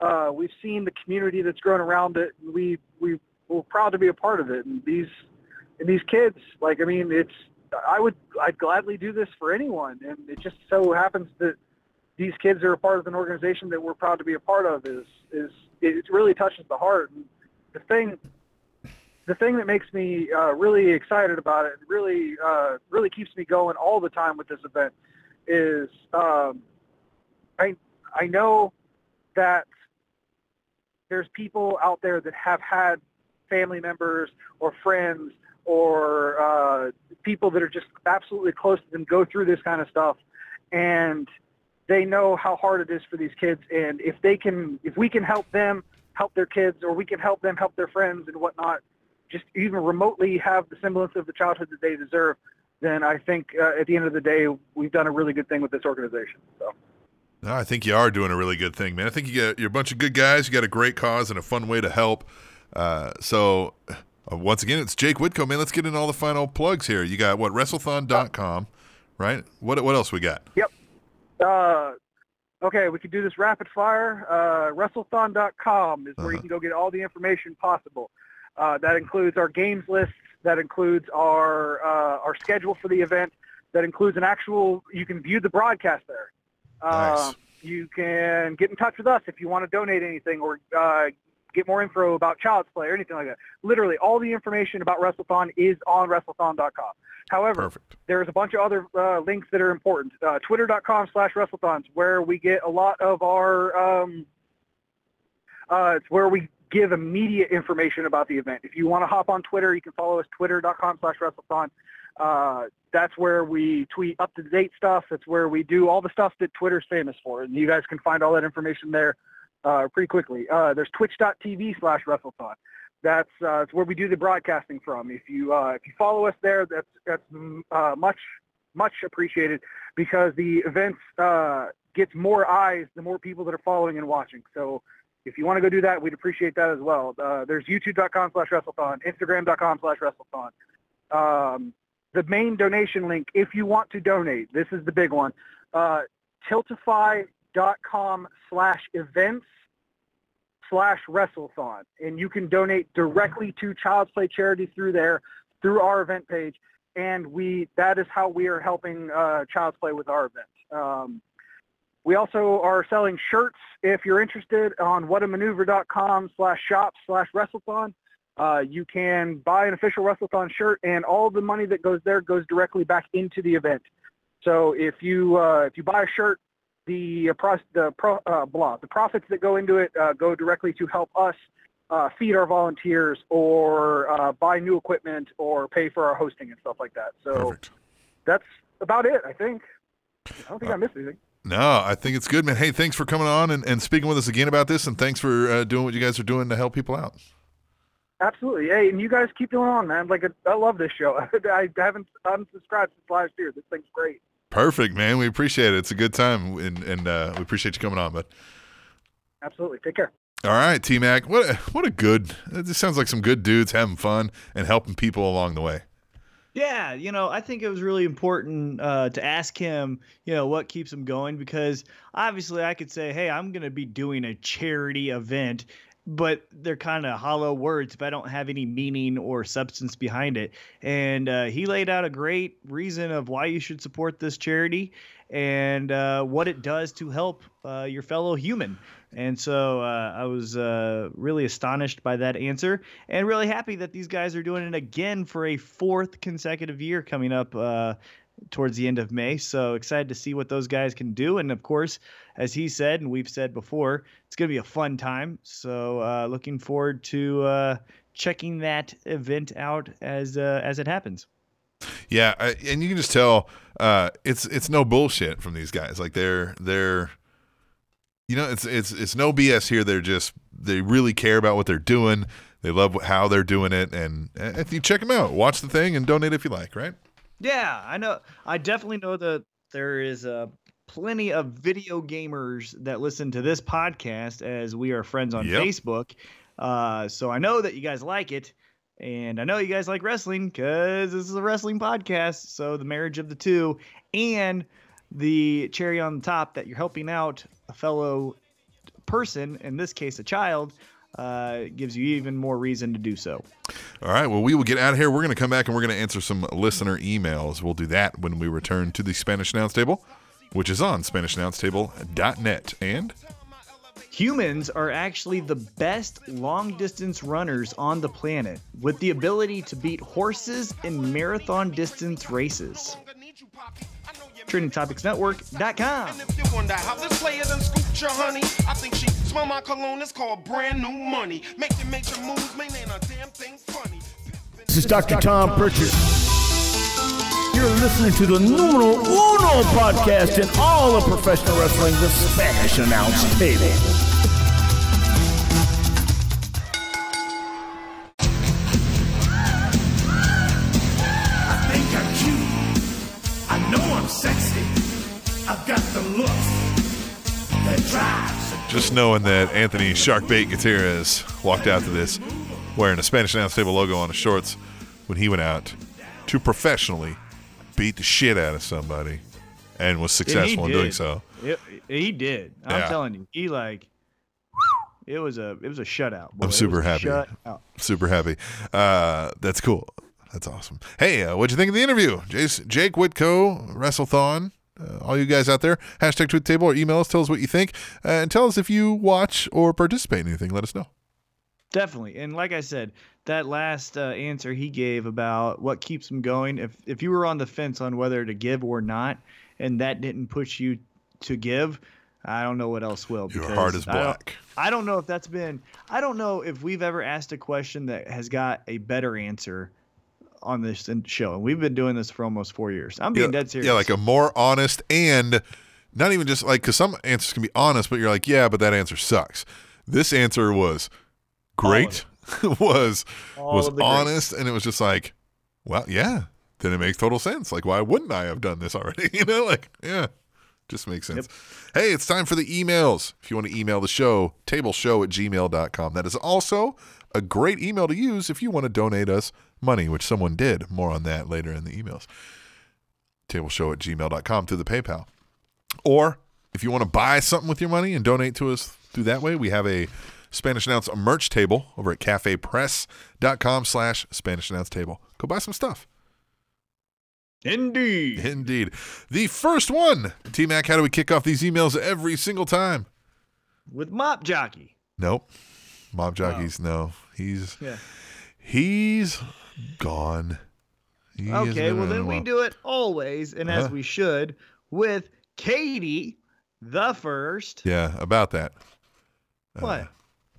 Uh, we've seen the community that's grown around it. We we we're proud to be a part of it. And these and these kids, like I mean, it's I would I'd gladly do this for anyone. And it just so happens that these kids are a part of an organization that we're proud to be a part of. Is is it really touches the heart. And the thing the thing that makes me uh, really excited about it, really uh, really keeps me going all the time with this event, is um, I I know that there's people out there that have had family members or friends or uh, people that are just absolutely close to them go through this kind of stuff, and they know how hard it is for these kids. And if they can, if we can help them help their kids, or we can help them help their friends and whatnot, just even remotely have the semblance of the childhood that they deserve, then I think uh, at the end of the day, we've done a really good thing with this organization. So. No, I think you are doing a really good thing, man. I think you got you're a bunch of good guys. You got a great cause and a fun way to help. Uh, so uh, once again, it's Jake Whitco, man. Let's get in all the final plugs here. You got what WrestleThon.com, right? What what else we got? Yep. Uh, okay, we can do this rapid fire. Uh, WrestleThon.com is where uh-huh. you can go get all the information possible. Uh, that includes our games list. That includes our uh, our schedule for the event. That includes an actual. You can view the broadcast there. Nice. Uh, you can get in touch with us if you want to donate anything or uh, get more info about Child's Play or anything like that. Literally, all the information about WrestleThon is on WrestleThon.com. However, Perfect. there's a bunch of other uh, links that are important. Uh, Twitter.com slash WrestleThons, where we get a lot of our, um, uh, it's where we give immediate information about the event. If you want to hop on Twitter, you can follow us, twitter.com slash WrestleThon. Uh, that's where we tweet up-to-date stuff. That's where we do all the stuff that Twitter's famous for. And you guys can find all that information there uh, pretty quickly. Uh, there's twitch.tv slash WrestleThon. That's, uh, that's where we do the broadcasting from. If you uh, if you follow us there, that's that's uh, much much appreciated because the events uh, gets more eyes the more people that are following and watching. So if you want to go do that, we'd appreciate that as well. Uh, there's youtube.com slash WrestleThon, Instagram.com slash WrestleThon. Um, the main donation link, if you want to donate, this is the big one, uh, tiltify.com slash events slash WrestleThon. And you can donate directly to Child's Play Charity through there, through our event page. And we that is how we are helping uh, Child's Play with our event. Um, we also are selling shirts if you're interested on whatamaneuver.com slash shop slash WrestleThon. Uh, you can buy an official WrestleThon shirt, and all the money that goes there goes directly back into the event. So if you uh, if you buy a shirt, the uh, pro, the pro, uh, blah the profits that go into it uh, go directly to help us uh, feed our volunteers or uh, buy new equipment or pay for our hosting and stuff like that. So Perfect. that's about it, I think. I don't think I missed anything. No, I think it's good, man. Hey, thanks for coming on and, and speaking with us again about this, and thanks for uh, doing what you guys are doing to help people out. Absolutely. Hey, and you guys keep doing on, man. Like, I love this show. <laughs> I haven't unsubscribed since last year. This thing's great. Perfect, man. We appreciate it. It's a good time, and, and uh, we appreciate you coming on, bud. Absolutely. Take care. All right, T Mac. What a, what a good. This sounds like some good dudes having fun and helping people along the way. Yeah, you know, I think it was really important uh, to ask him, you know, what keeps him going because obviously I could say, hey, I'm going to be doing a charity event, but they're kind of hollow words if I don't have any meaning or substance behind it. And uh, he laid out a great reason of why you should support this charity and uh, what it does to help uh, your fellow human. And so uh, I was uh, really astonished by that answer and really happy that these guys are doing it again for a fourth consecutive year coming up uh, towards the end of May. So excited to see what those guys can do. And of course, as he said, and we've said before, it's going to be a fun time. So uh, looking forward to uh, checking that event out as uh, as it happens. Yeah, I, and you can just tell uh, it's it's no bullshit from these guys. Like they're they're you know it's it's it's no BS here. They're just they really care about what they're doing. They love how they're doing it, and if you check them out, watch the thing and donate if you like, right? Yeah, I know. I definitely know that there is uh, plenty of video gamers that listen to this podcast as we are friends on Yep. Facebook. Uh, so I know that you guys like it. And I know you guys like wrestling because this is a wrestling podcast. So the marriage of the two and the cherry on the top that you're helping out a fellow person, in this case a child, uh, gives you even more reason to do so. All right. Well, we will get out of here. We're going to come back and we're going to answer some listener emails. We'll do that when we return to the Spanish Announce Table, which is on SpanishAnnounceTable.net. And Humans are actually the best long distance runners on the planet with the ability to beat horses in marathon distance races. TrendingTopicsNetwork.com. If you wonder how this player done scooped your honey, I think she smell my cologne. It's called brand new money. Making major moves, man, ain't a damn thing funny. This is Dr. Tom Prichard. You're listening to the numero uno podcast in all of professional wrestling, the Spanish Announce Table. Just knowing that Anthony Sharkbait Gutierrez walked out to this wearing a Spanish Announce Table logo on his shorts when he went out to professionally beat the shit out of somebody and was And successful in doing so. It- he did. I'm Yeah. telling you, he like it was a it was a shutout. boy. I'm super happy. Super happy. Uh, that's cool. That's awesome. Hey, uh, what'd you think of the interview? Jace, Jake Whitco, WrestleThon, uh, all you guys out there, hashtag tweet the table or email us, tell us what you think, uh, and tell us if you watch or participate in anything. Let us know. Definitely. And like I said, that last uh, answer he gave about what keeps him going, if if you were on the fence on whether to give or not, and that didn't push you to give, I don't know what else will. Your heart is I don't- black. I don't know if that's been. I don't know if we've ever asked a question that has got a better answer on this show, and we've been doing this for almost four years. I'm being yeah, dead serious. Yeah, like a more honest and not even just like because some answers can be honest, but you're like, yeah, but that answer sucks. This answer was great, <laughs> was All was of the greats. honest, and it was just like, well, yeah, then it makes total sense. Like, why wouldn't I have done this already? <laughs> you know, like, yeah, Just makes sense. Hey, it's time for the emails. If you want to email the show, tableshow at gmail.com. That is also a great email to use if you want to donate us money, which someone did. More on that later in the emails. Tableshow at gmail.com through the PayPal. Or if you want to buy something with your money and donate to us through that way, we have a Spanish Announce merch table over at cafepress.com slash Spanish Announce table. Go buy some stuff. Indeed. Indeed. The first one. T Mac, how do we kick off these emails every single time? With Mop Jockey. Nope. Mob jockeys, oh. no. He's Yeah. He's gone. He Okay, well then we do it always, and as Uh-huh. we should, with Katie, the first. Yeah, about that. What?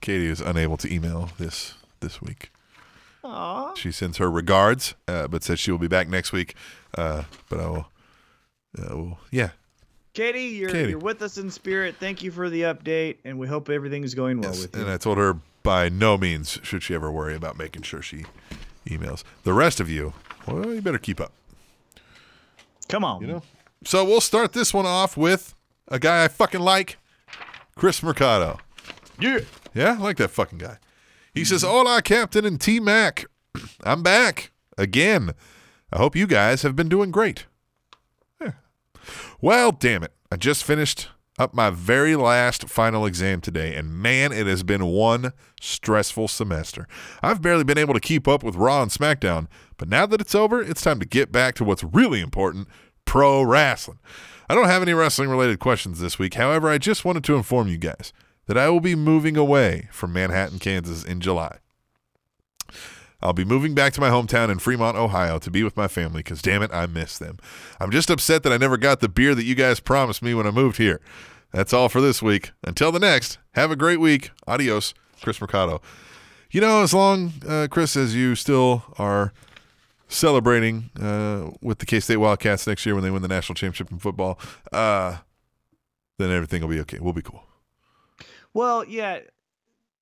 Katie is unable to email this this week. Aw. She sends her regards, uh, but says she will be back next week. Uh, but I will, uh, will yeah, Katie, you're Katie. you're with us in spirit. Thank you for the update, and we hope everything is going well Yes, with you. and I told her by no means should she ever worry about making sure she emails. The rest of you, well, you better keep up. Come on. You know? So we'll start this one off with a guy I fucking like, Chris Mercado. Yeah. Yeah, I like that fucking guy. He says, Hola, Captain and T Mac. <clears throat> I'm back again. I hope you guys have been doing great. Yeah. Well, damn it. I just finished up my very last final exam today, and man, it has been one stressful semester. I've barely been able to keep up with Raw and SmackDown, but now that it's over, it's time to get back to what's really important pro wrestling. I don't have any wrestling related questions this week. However, I just wanted to inform you guys that I will be moving away from Manhattan, Kansas in July. I'll be moving back to my hometown in Fremont, Ohio to be with my family because, damn it, I miss them. I'm just upset that I never got the beer that you guys promised me when I moved here. That's all for this week. Until the next, have a great week. Adios, Chris Mercado. You know, as long, uh, Chris, as you still are celebrating uh, with the K State Wildcats next year when they win the national championship in football, uh, then everything will be okay. We'll be cool. Well, yeah.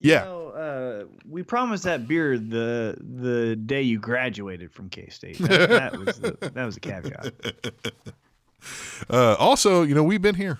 You Yeah. know, uh, we promised that beer the the day you graduated from K State. That, that was the, <laughs> that was a caveat. <laughs> Uh, also, you know, we've been here.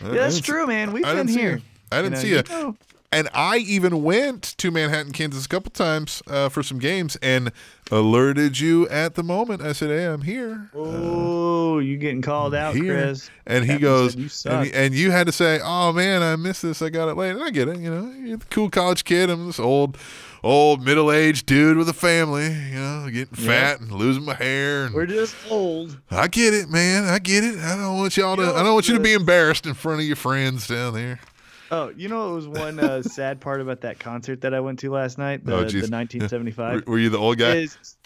Yeah, that's true, man. We've I been here. you. I didn't know, see you you. know. And I even went to Manhattan, Kansas a couple times uh, for some games and alerted you at the moment. I said, "Hey, I'm here." Oh, you getting called out, here. Chris? And he Captain goes, said, "You and, he- and you had to say, "Oh man, I missed this. I got it late." And I get it. You know, you're the cool college kid. I'm this old, old middle aged dude with a family. You know, getting Yeah. fat and losing my hair. We're just old. I get it, man. I get it. I don't want y'all to. I don't want you to be embarrassed in front of your friends down there. Oh, you know, it was one uh, <laughs> sad part about that concert that I went to last night, the, Oh, the 1975. Were, <laughs> were you the old guy? is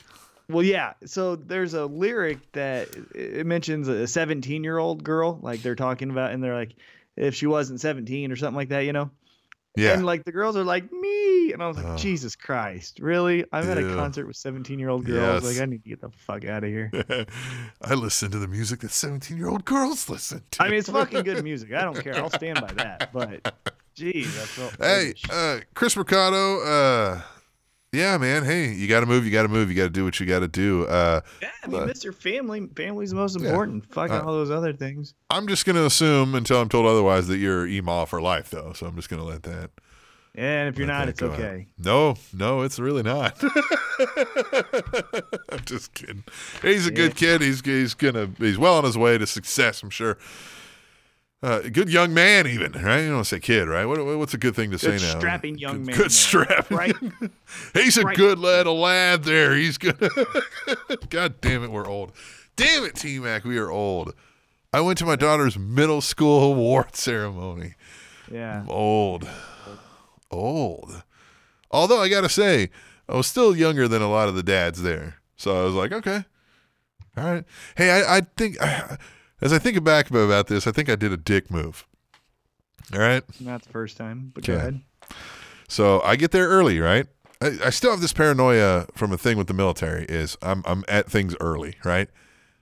well yeah so there's a lyric that it mentions a 17 year old girl like they're talking about and they're like if she wasn't 17 or something like that you know yeah. and like the girls are like me and i was like Oh. jesus christ really i'm at a concert with 17 year old girls Yes. like i need to get the fuck out of here <laughs> I listen to the music that 17 year old girls listen to. i mean it's fucking good <laughs> music i don't care i'll stand by that but geez i felt Hey, uh, Chris Mercado. Uh, yeah, man. Hey, you got to move. You got to move. You got to do what you got to do. Uh, yeah i mean uh, miss family family's the most yeah. important fuck Uh, all those other things I'm just gonna assume until I'm told otherwise that you're email for life, though. So I'm just gonna let that. and if you're not it's go out. okay No, no, it's really not. <laughs> I'm just kidding. He's a good kid. He's he's gonna he's well on his way to success. I'm sure. Uh, good young man, even right? You don't want to say kid, right? What, what's a good thing to Good say now? strapping young good, man Good strapping. right? <laughs> He's a Right. good lad, a lad there. He's good. <laughs> God damn it, we're old. Damn it, T Mac, we are old. I went to my daughter's middle school award ceremony. yeah I'm old. Old. Although I gotta say, I was still younger than a lot of the dads there. So I was like, okay. All right. Hey, I, I think as I think back about this, I think I did a dick move. All right. not the first time but go Okay. ahead So I get there early, right? I, I still have this paranoia from a thing with the military is I'm I'm at things early, right?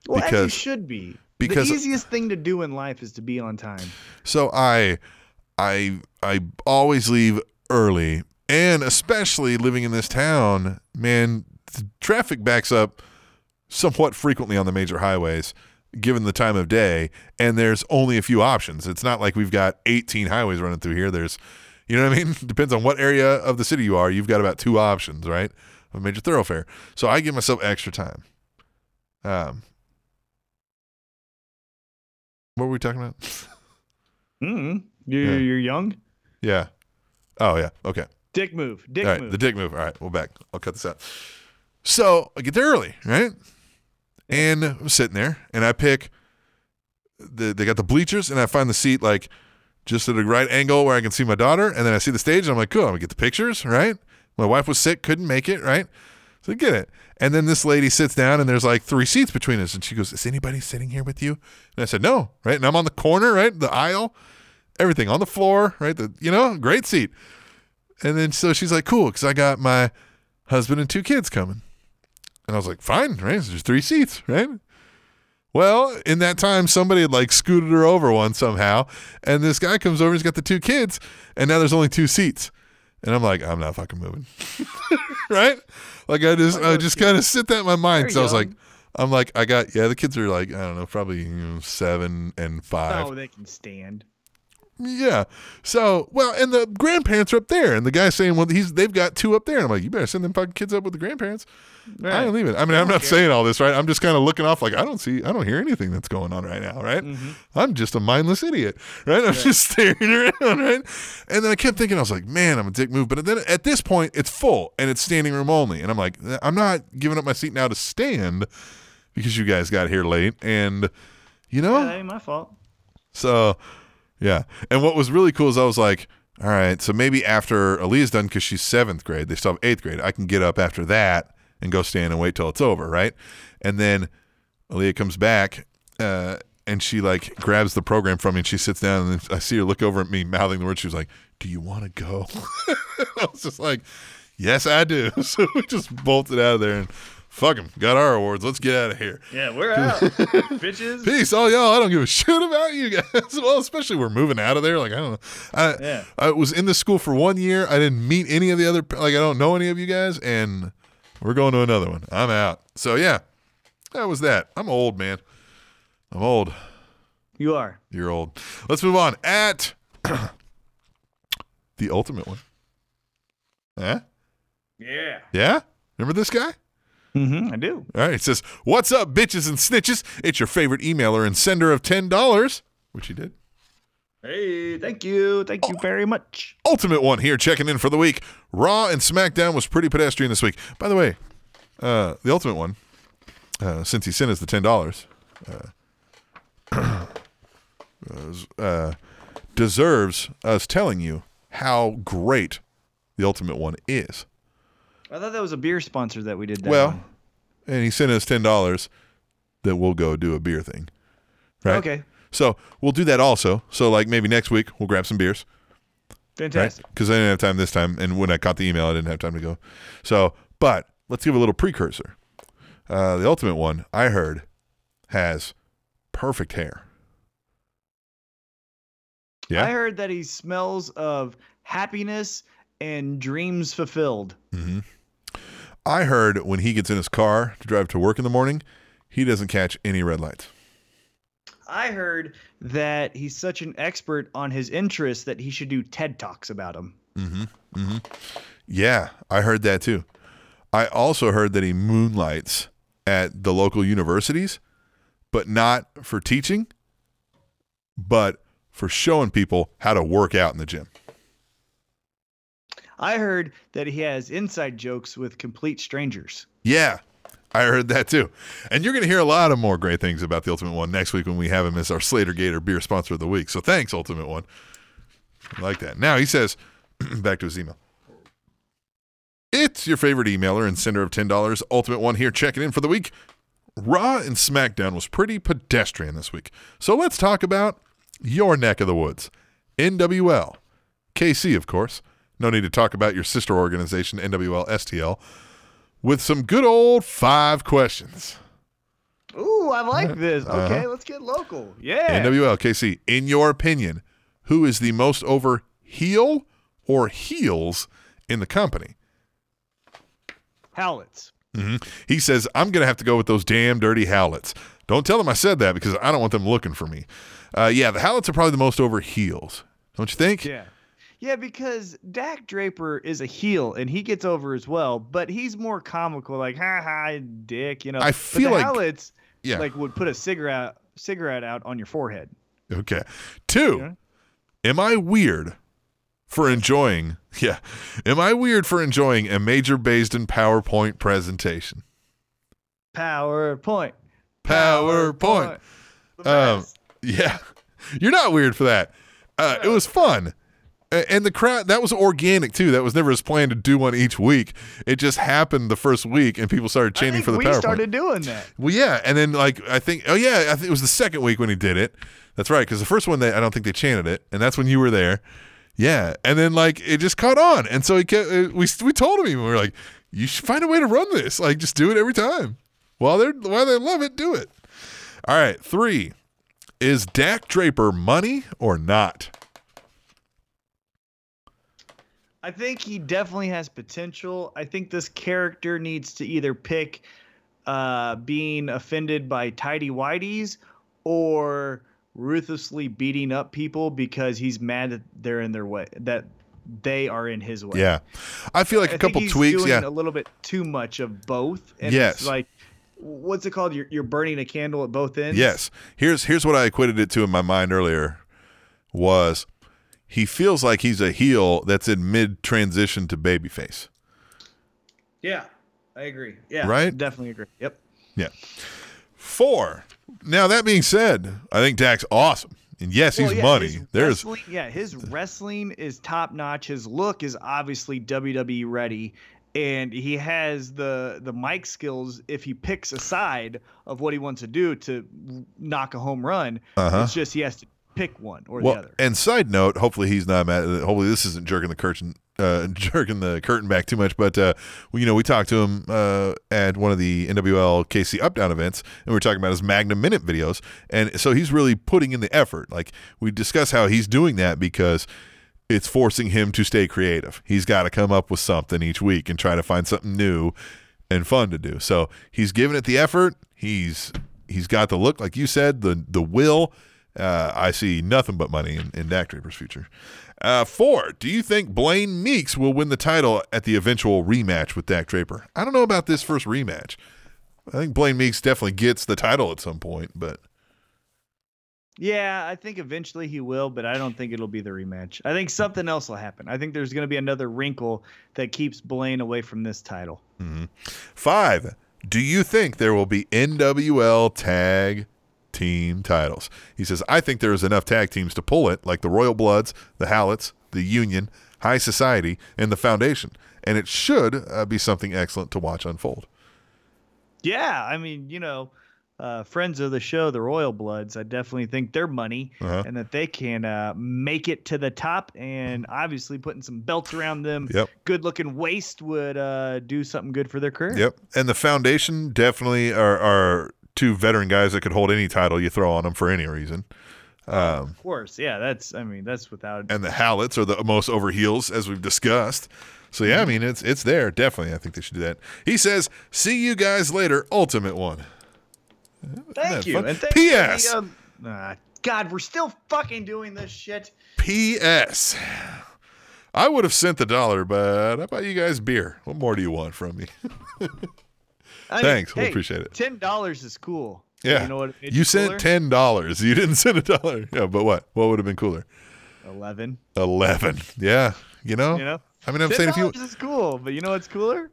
Well, as you Because- should be. because- the easiest thing to do in life is to be on time. So I I I always leave early and especially living in this town, man, the traffic backs up somewhat frequently on the major highways. Given the time of day, and there's only a few options. It's not like we've got 18 highways running through here. There's, you know what I mean? <laughs> Depends on what area of the city you are. You've got about two options, right? A major thoroughfare. So I give myself extra time. Um, what were we talking about? <laughs> Mm. You're, Yeah. you're young. yeah. Oh yeah. Okay. Dick move. Dick All right, move. the dick move. All right, we're back. I'll cut this out. So I get there early, right? And I'm sitting there, and I pick. The, they got the bleachers, and I find the seat like just at a right angle where I can see my daughter, and then I see the stage, and I'm like, cool, I'm gonna get the pictures, right? My wife was sick, couldn't make it, right? So get it. And then this lady sits down, and there's like three seats between us, and she goes, "Is anybody sitting here with you?" And I said, "No," right? And I'm on the corner, right, the aisle, everything on the floor, right? The you know, great seat. And then so she's like, cool, because I got my husband and two kids coming. And I was like, fine, right? There's three seats, right? Well, in that time, somebody had like scooted her over one somehow. And this guy comes over, he's got the two kids, and now there's only two seats. And I'm like, I'm not fucking moving. <laughs> right? Like I just I just kind of sit that in my mind. They're So I was like. I'm like, I got yeah, the kids are like, I don't know, probably you know, seven and five. Oh, they can stand. Yeah. So, well, and the grandparents are up there, and the guy's saying, well, he's they've got two up there, and I'm like, you better send them fucking kids up with the grandparents. I Right. don't leave it. I mean, I'm not saying all this, right? I'm just kind of looking off, like I don't see, I don't hear anything that's going on right now, right? Mm-hmm. I'm just a mindless idiot, right? I'm just <laughs> staring around, right? And then I kept thinking, I was like, man, I'm a dick move. But then at this point, it's full and it's standing room only, and I'm like, I'm not giving up my seat now to stand because you guys got here late, and you know, Yeah, that ain't my fault. so, yeah. And what was really cool is I was like, all right, so maybe after Aaliyah's done, because she's seventh grade, they still have eighth grade, I can get up after that and go stand and wait till it's over, right? And then Aaliyah comes back uh, and she like grabs the program from me and she sits down and I see her look over at me mouthing the words. She was like, Do you want to go? <laughs> I was just like, Yes, I do. <laughs> So we just bolted out of there and fuck 'em, got our awards. Let's get out of here. Yeah, we're out, <laughs> bitches. Peace, all y'all. I don't give a shit about you guys. <laughs> Well, especially we're moving out of there. Like I don't know. I, Yeah. I was in this school for one year. I didn't meet any of the other. Like I don't know any of you guys, and we're going to another one. I'm out. So yeah, that was that. I'm old, man. I'm old. You are. You're old. Let's move on. At <coughs> the ultimate one. Huh? Yeah. Yeah. Remember this guy? Mm-hmm. I do. All right. It says, What's up, bitches and snitches? It's your favorite emailer and sender of $10, which he did. Hey, thank you. Thank you very much. Ultimate one here checking in for the week. Raw and SmackDown was pretty pedestrian this week. By the way, uh, the Ultimate one, uh, since he sent us the $10, <clears throat> uh, uh, deserves us telling you how great the Ultimate one is. I thought that was a beer sponsor that we did that. well, one. and he sent us $10 that we'll go do a beer thing. Right? Okay. So we'll do that also. So, like, maybe next week we'll grab some beers. Fantastic. Because I didn't have time this time, and when I caught the email, I didn't have time to go. So, but let's give a little precursor. Uh, the ultimate one I heard has perfect hair. Yeah, I heard that he smells of happiness and dreams fulfilled. hmm I heard when he gets in his car to drive to work in the morning, he doesn't catch any red lights. I heard that he's such an expert on his interests that he should do TED Talks about them. Mm-hmm. Mm-hmm. Yeah, I heard that too. I also heard that he moonlights at the local universities, but not for teaching, but for showing people how to work out in the gym. I heard that he has inside jokes with complete strangers. Yeah, I heard that too. And you're going to hear a lot of more great things about the Ultimate One next week when we have him as our Slater Gator beer sponsor of the week. So thanks, Ultimate One. I like that. Now he says, <clears throat> back to his email. It's your favorite emailer and sender of $10, Ultimate One here checking in for the week. Raw and SmackDown was pretty pedestrian this week. So let's talk about your neck of the woods. NWL. KC, of course. No need to talk about your sister organization, NWL STL, with some good old five questions. Ooh, I like this. Uh-huh. Okay, let's get local. Yeah. NWL KC, in your opinion, who is the most over heel or heels in the company? Howlets. hmm He says, I'm going to have to go with those damn dirty Howlets. Don't tell them I said that because I don't want them looking for me. Uh, yeah, the Hallets are probably the most over heels. Don't you think? Yeah. Yeah, because Dak Draper is a heel and he gets over as well, but he's more comical, like ha ha, dick. You know. I But feel the like- Hallets, Yeah. like would put a cigarette cigarette out on your forehead. Okay. Two, am I weird for enjoying, <laughs> yeah, am I weird for enjoying a major Based in PowerPoint presentation? PowerPoint. PowerPoint. The Um, yeah, you're not weird for that. Uh, it was fun. And the crowd, that was organic too. That was never his plan to do one each week. It just happened the first week and people started chanting for the we PowerPoint. started doing that. Well, yeah, and then like I think, oh yeah, I think it was the second week when he did it. That's right, because the first one they I don't think they chanted it, and that's when you were there. Yeah, and then like it just caught on, and so he kept, uh, we we told him we were like, you should find a way to run this, like just do it every time. While they're while they love it, do it. All right, three is Dak Draper money or not? I think he definitely has potential. I think this character needs to either pick uh, being offended by tidy whities or ruthlessly beating up people because he's mad that they're in their way, that they are in his way. Yeah, I feel like I a couple tweaks. Yeah, a little bit too much of both. And Yes. it's like, what's it called? You're, you're burning a candle at both ends. Yes. Here's here's what I equated it to in my mind earlier was he feels like he's a heel that's in mid transition to babyface. Yeah, I agree. Yeah, Right? Definitely agree. Yep. Yeah. Four. Now that being said, I think Dak's awesome. And yes, he's Well, yeah, money. There's yeah, his wrestling is top notch. His look is obviously WWE ready, and he has the the mic skills. If he picks a side of what he wants to do to knock a home run, Uh-huh. it's just he has to pick one or well, the other. and side note, hopefully he's not mad. Hopefully this isn't jerking the curtain, uh, <laughs> jerking the curtain back too much. But uh, well, you know, we talked to him uh, at one of the NWL KC Up Down events, and we were talking about his Magnum Minute videos, and so he's really putting in the effort. Like we discuss how he's doing that because it's forcing him to stay creative. He's got to come up with something each week and try to find something new and fun to do. So he's giving it the effort. He's he's got the look, like you said, the the will. Uh, I see nothing but money in, in Dak Draper's future. Uh, four, do you think Blaine Meeks will win the title at the eventual rematch with Dak Draper? I don't know about this first rematch. I think Blaine Meeks definitely gets the title at some point, but Yeah, I think eventually he will, but I don't think it'll be the rematch. I think something else will happen. I think there's going to be another wrinkle that keeps Blaine away from this title. Five, do you think there will be NWL tag team titles? He says, I think there is enough tag teams to pull it, like the Royal Bloods, the Hallets, the Union, High Society, and the Foundation. And it should uh, be something excellent to watch unfold. Yeah, I mean, you know, uh, friends of the show, the Royal Bloods, I definitely think they're money Uh-huh. and that they can uh, make it to the top. And obviously, putting some belts around them, Yep. good looking waist would uh, do something good for their career. Yep. And the Foundation definitely are, are two veteran guys that could hold any title you throw on them for any reason. Um, Of course, yeah, that's I mean that's without and the Hallets are the most over heels, as we've discussed. So yeah, I mean it's it's there definitely. I think they should do that. He says, "See you guys later." Ultimate one. Thank you. fun? And thank P.S. You the, uh, God, we're still fucking doing this shit. P.S. I would have sent the dollar, but I bought you guys beer. What more do you want from me? <laughs> I mean, Thanks, we hey, appreciate it. Ten dollars is cool. Yeah, You know what? you sent ten dollars. <laughs> You didn't send a dollar. Yeah, but what? What would have been cooler? Eleven. Eleven. Yeah, you know. You know. I mean, I'm saying if you $10 is cool, but you know what's cooler?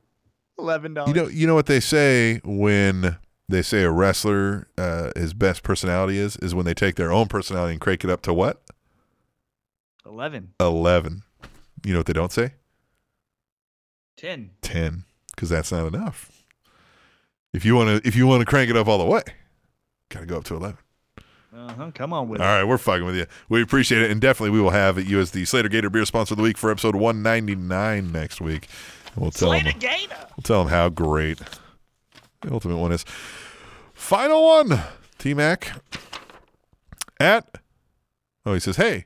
Eleven dollars. You know, you know what they say when they say a wrestler, uh, his best personality is is when they take their own personality and crank it up to what? Eleven. Eleven. You know what they don't say? Ten. Ten, because that's not enough. If you want to, if you want to crank it up all the way, gotta go up to eleven. Uh huh. Come on with All it. right, we're fucking with you. We appreciate it, and definitely we will have you as the Slater Gator Beer Sponsor of the Week for episode 199 next week. And we'll tell them, Gator. we'll tell them how great the ultimate one is. Final one, T Mac. At oh, he says, "Hey,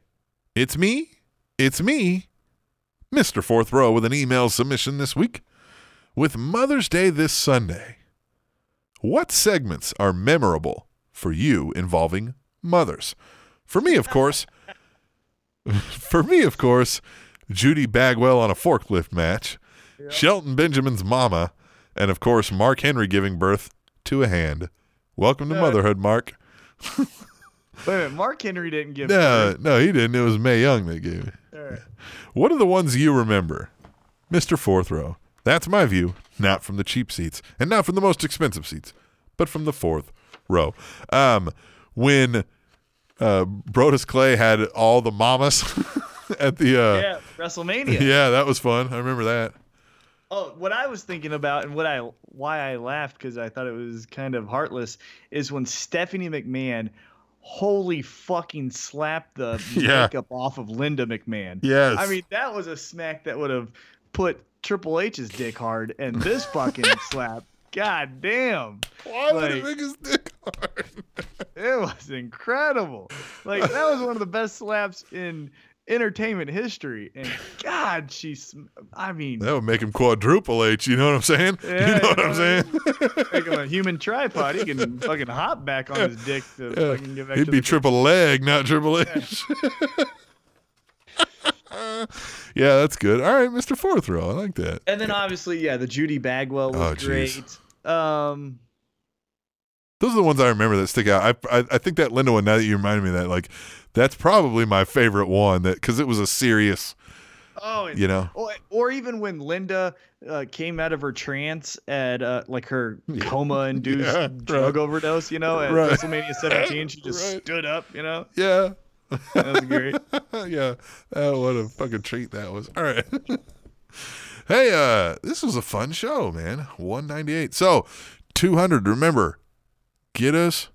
it's me, it's me, Mister Fourth Row, with an email submission this week. With Mother's Day this Sunday, what segments are memorable for you involving mothers. For me, of course, <laughs> for me, of course, Judy Bagwell on a forklift match, Shelton Benjamin's mama, and of course, Mark Henry giving birth to a hand. Welcome to Uh, motherhood, Mark. <laughs> Wait a minute, Mark Henry didn't give. No, no, he didn't. It was Mae Young that gave it. Alright. What are the ones you remember? Mr. Fourth Row. That's my view, not from the cheap seats and not from the most expensive seats, but from the fourth row. Um, when uh, Brodus Clay had all the mamas <laughs> at the. Uh, Yeah, WrestleMania. <laughs> yeah, that was fun. I remember that. Oh, what I was thinking about and what I why I laughed because I thought it was kind of heartless is when Stephanie McMahon, holy fucking slapped the <laughs> Yeah. makeup off of Linda McMahon. Yes. I mean that was a smack that would have put Triple H's dick hard, and this <laughs> fucking slap, god damn, Why would it make his dick hard? it was incredible. Like that was one of the best slaps in entertainment history, and God, she's, I mean. That would make him quadruple H. You know what I'm saying? Yeah, <laughs> you know what I'm saying? <laughs> Make him a human tripod. He can fucking hop back on his dick to Yeah. fucking get back He'd be triple leg, not triple H. yeah, <laughs> that's good. All right, Mr. Fourth Row. I like that. And then obviously, yeah, the Judy Bagwell was Oh, great. Um, Those are the ones I remember that stick out. I, I I think that Linda one. Now that you reminded me of that, like that's probably my favorite one. That because it was a serious, oh, and, you know. or, or even when Linda uh, came out of her trance at uh, like her coma-induced Yeah, <laughs> drug right. overdose, you know, at Right. WrestleMania 17, <laughs> she just Right. stood up, you know. Yeah. That was great. <laughs> yeah. Oh, what a fucking treat that was. All right. <laughs> hey, uh, this was a fun show, man. 198. So, 200. Remember, get us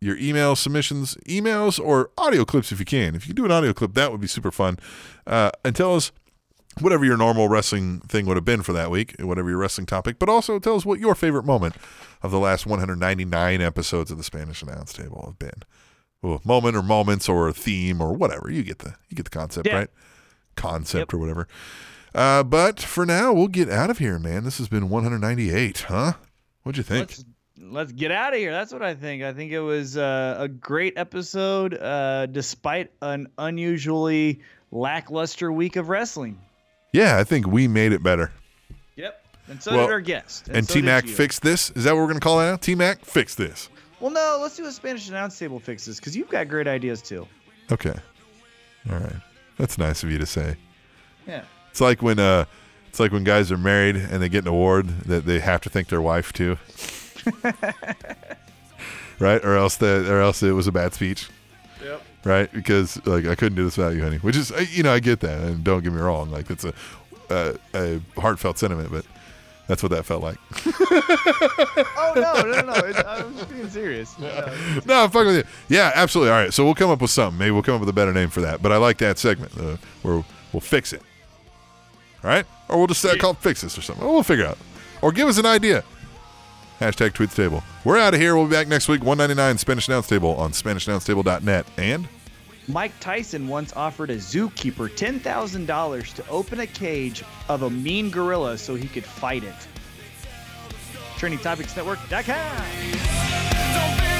your email submissions, emails or audio clips if you can. If you do an audio clip, that would be super fun. Uh, and tell us whatever your normal wrestling thing would have been for that week, whatever your wrestling topic, but also tell us what your favorite moment of the last 199 episodes of the Spanish Announce Table have been. Moment or moments or a theme or whatever. You get the you get the concept, Yeah. right? Concept or whatever. Uh, but for now, we'll get out of here, man. This has been 198, huh? What'd you think? Let's let's get out of here. That's what I think. I think it was uh, a great episode, uh, despite an unusually lackluster week of wrestling. yeah, I think we made it better. Yep. And so Well, did our guest. And, so T Mac fixed this. Is that what we're gonna call it now? T Mac fixed this. Well, no, let's do a Spanish announce table fixes because you've got great ideas too. Okay. All right. That's nice of you to say. Yeah. It's like when uh it's like when guys are married and they get an award that they have to thank their wife too. <laughs> right? Or else that, or else it was a bad speech. Yep. Right? Because like I couldn't do this without you, honey. Which is you know, I get that. And don't get me wrong, like it's a a, a heartfelt sentiment, but that's what that felt like. <laughs> Oh no, no, no! It, I was being serious. <laughs> No. no, I'm fucking with you. Yeah, absolutely. All right, so we'll come up with something. Maybe we'll come up with a better name for that. But I like that segment uh, where we'll fix it. All right, or we'll just say call it fix this or something. We'll figure it out. Or give us an idea. Hashtag tweet the table. We're out of here. We'll be back next week. 199 Spanish Announce Table on SpanishAnnounceTable.net. And Mike Tyson once offered a zookeeper $10,000 to open a cage of a mean gorilla so he could fight it. TrainingTopicsNetwork.com.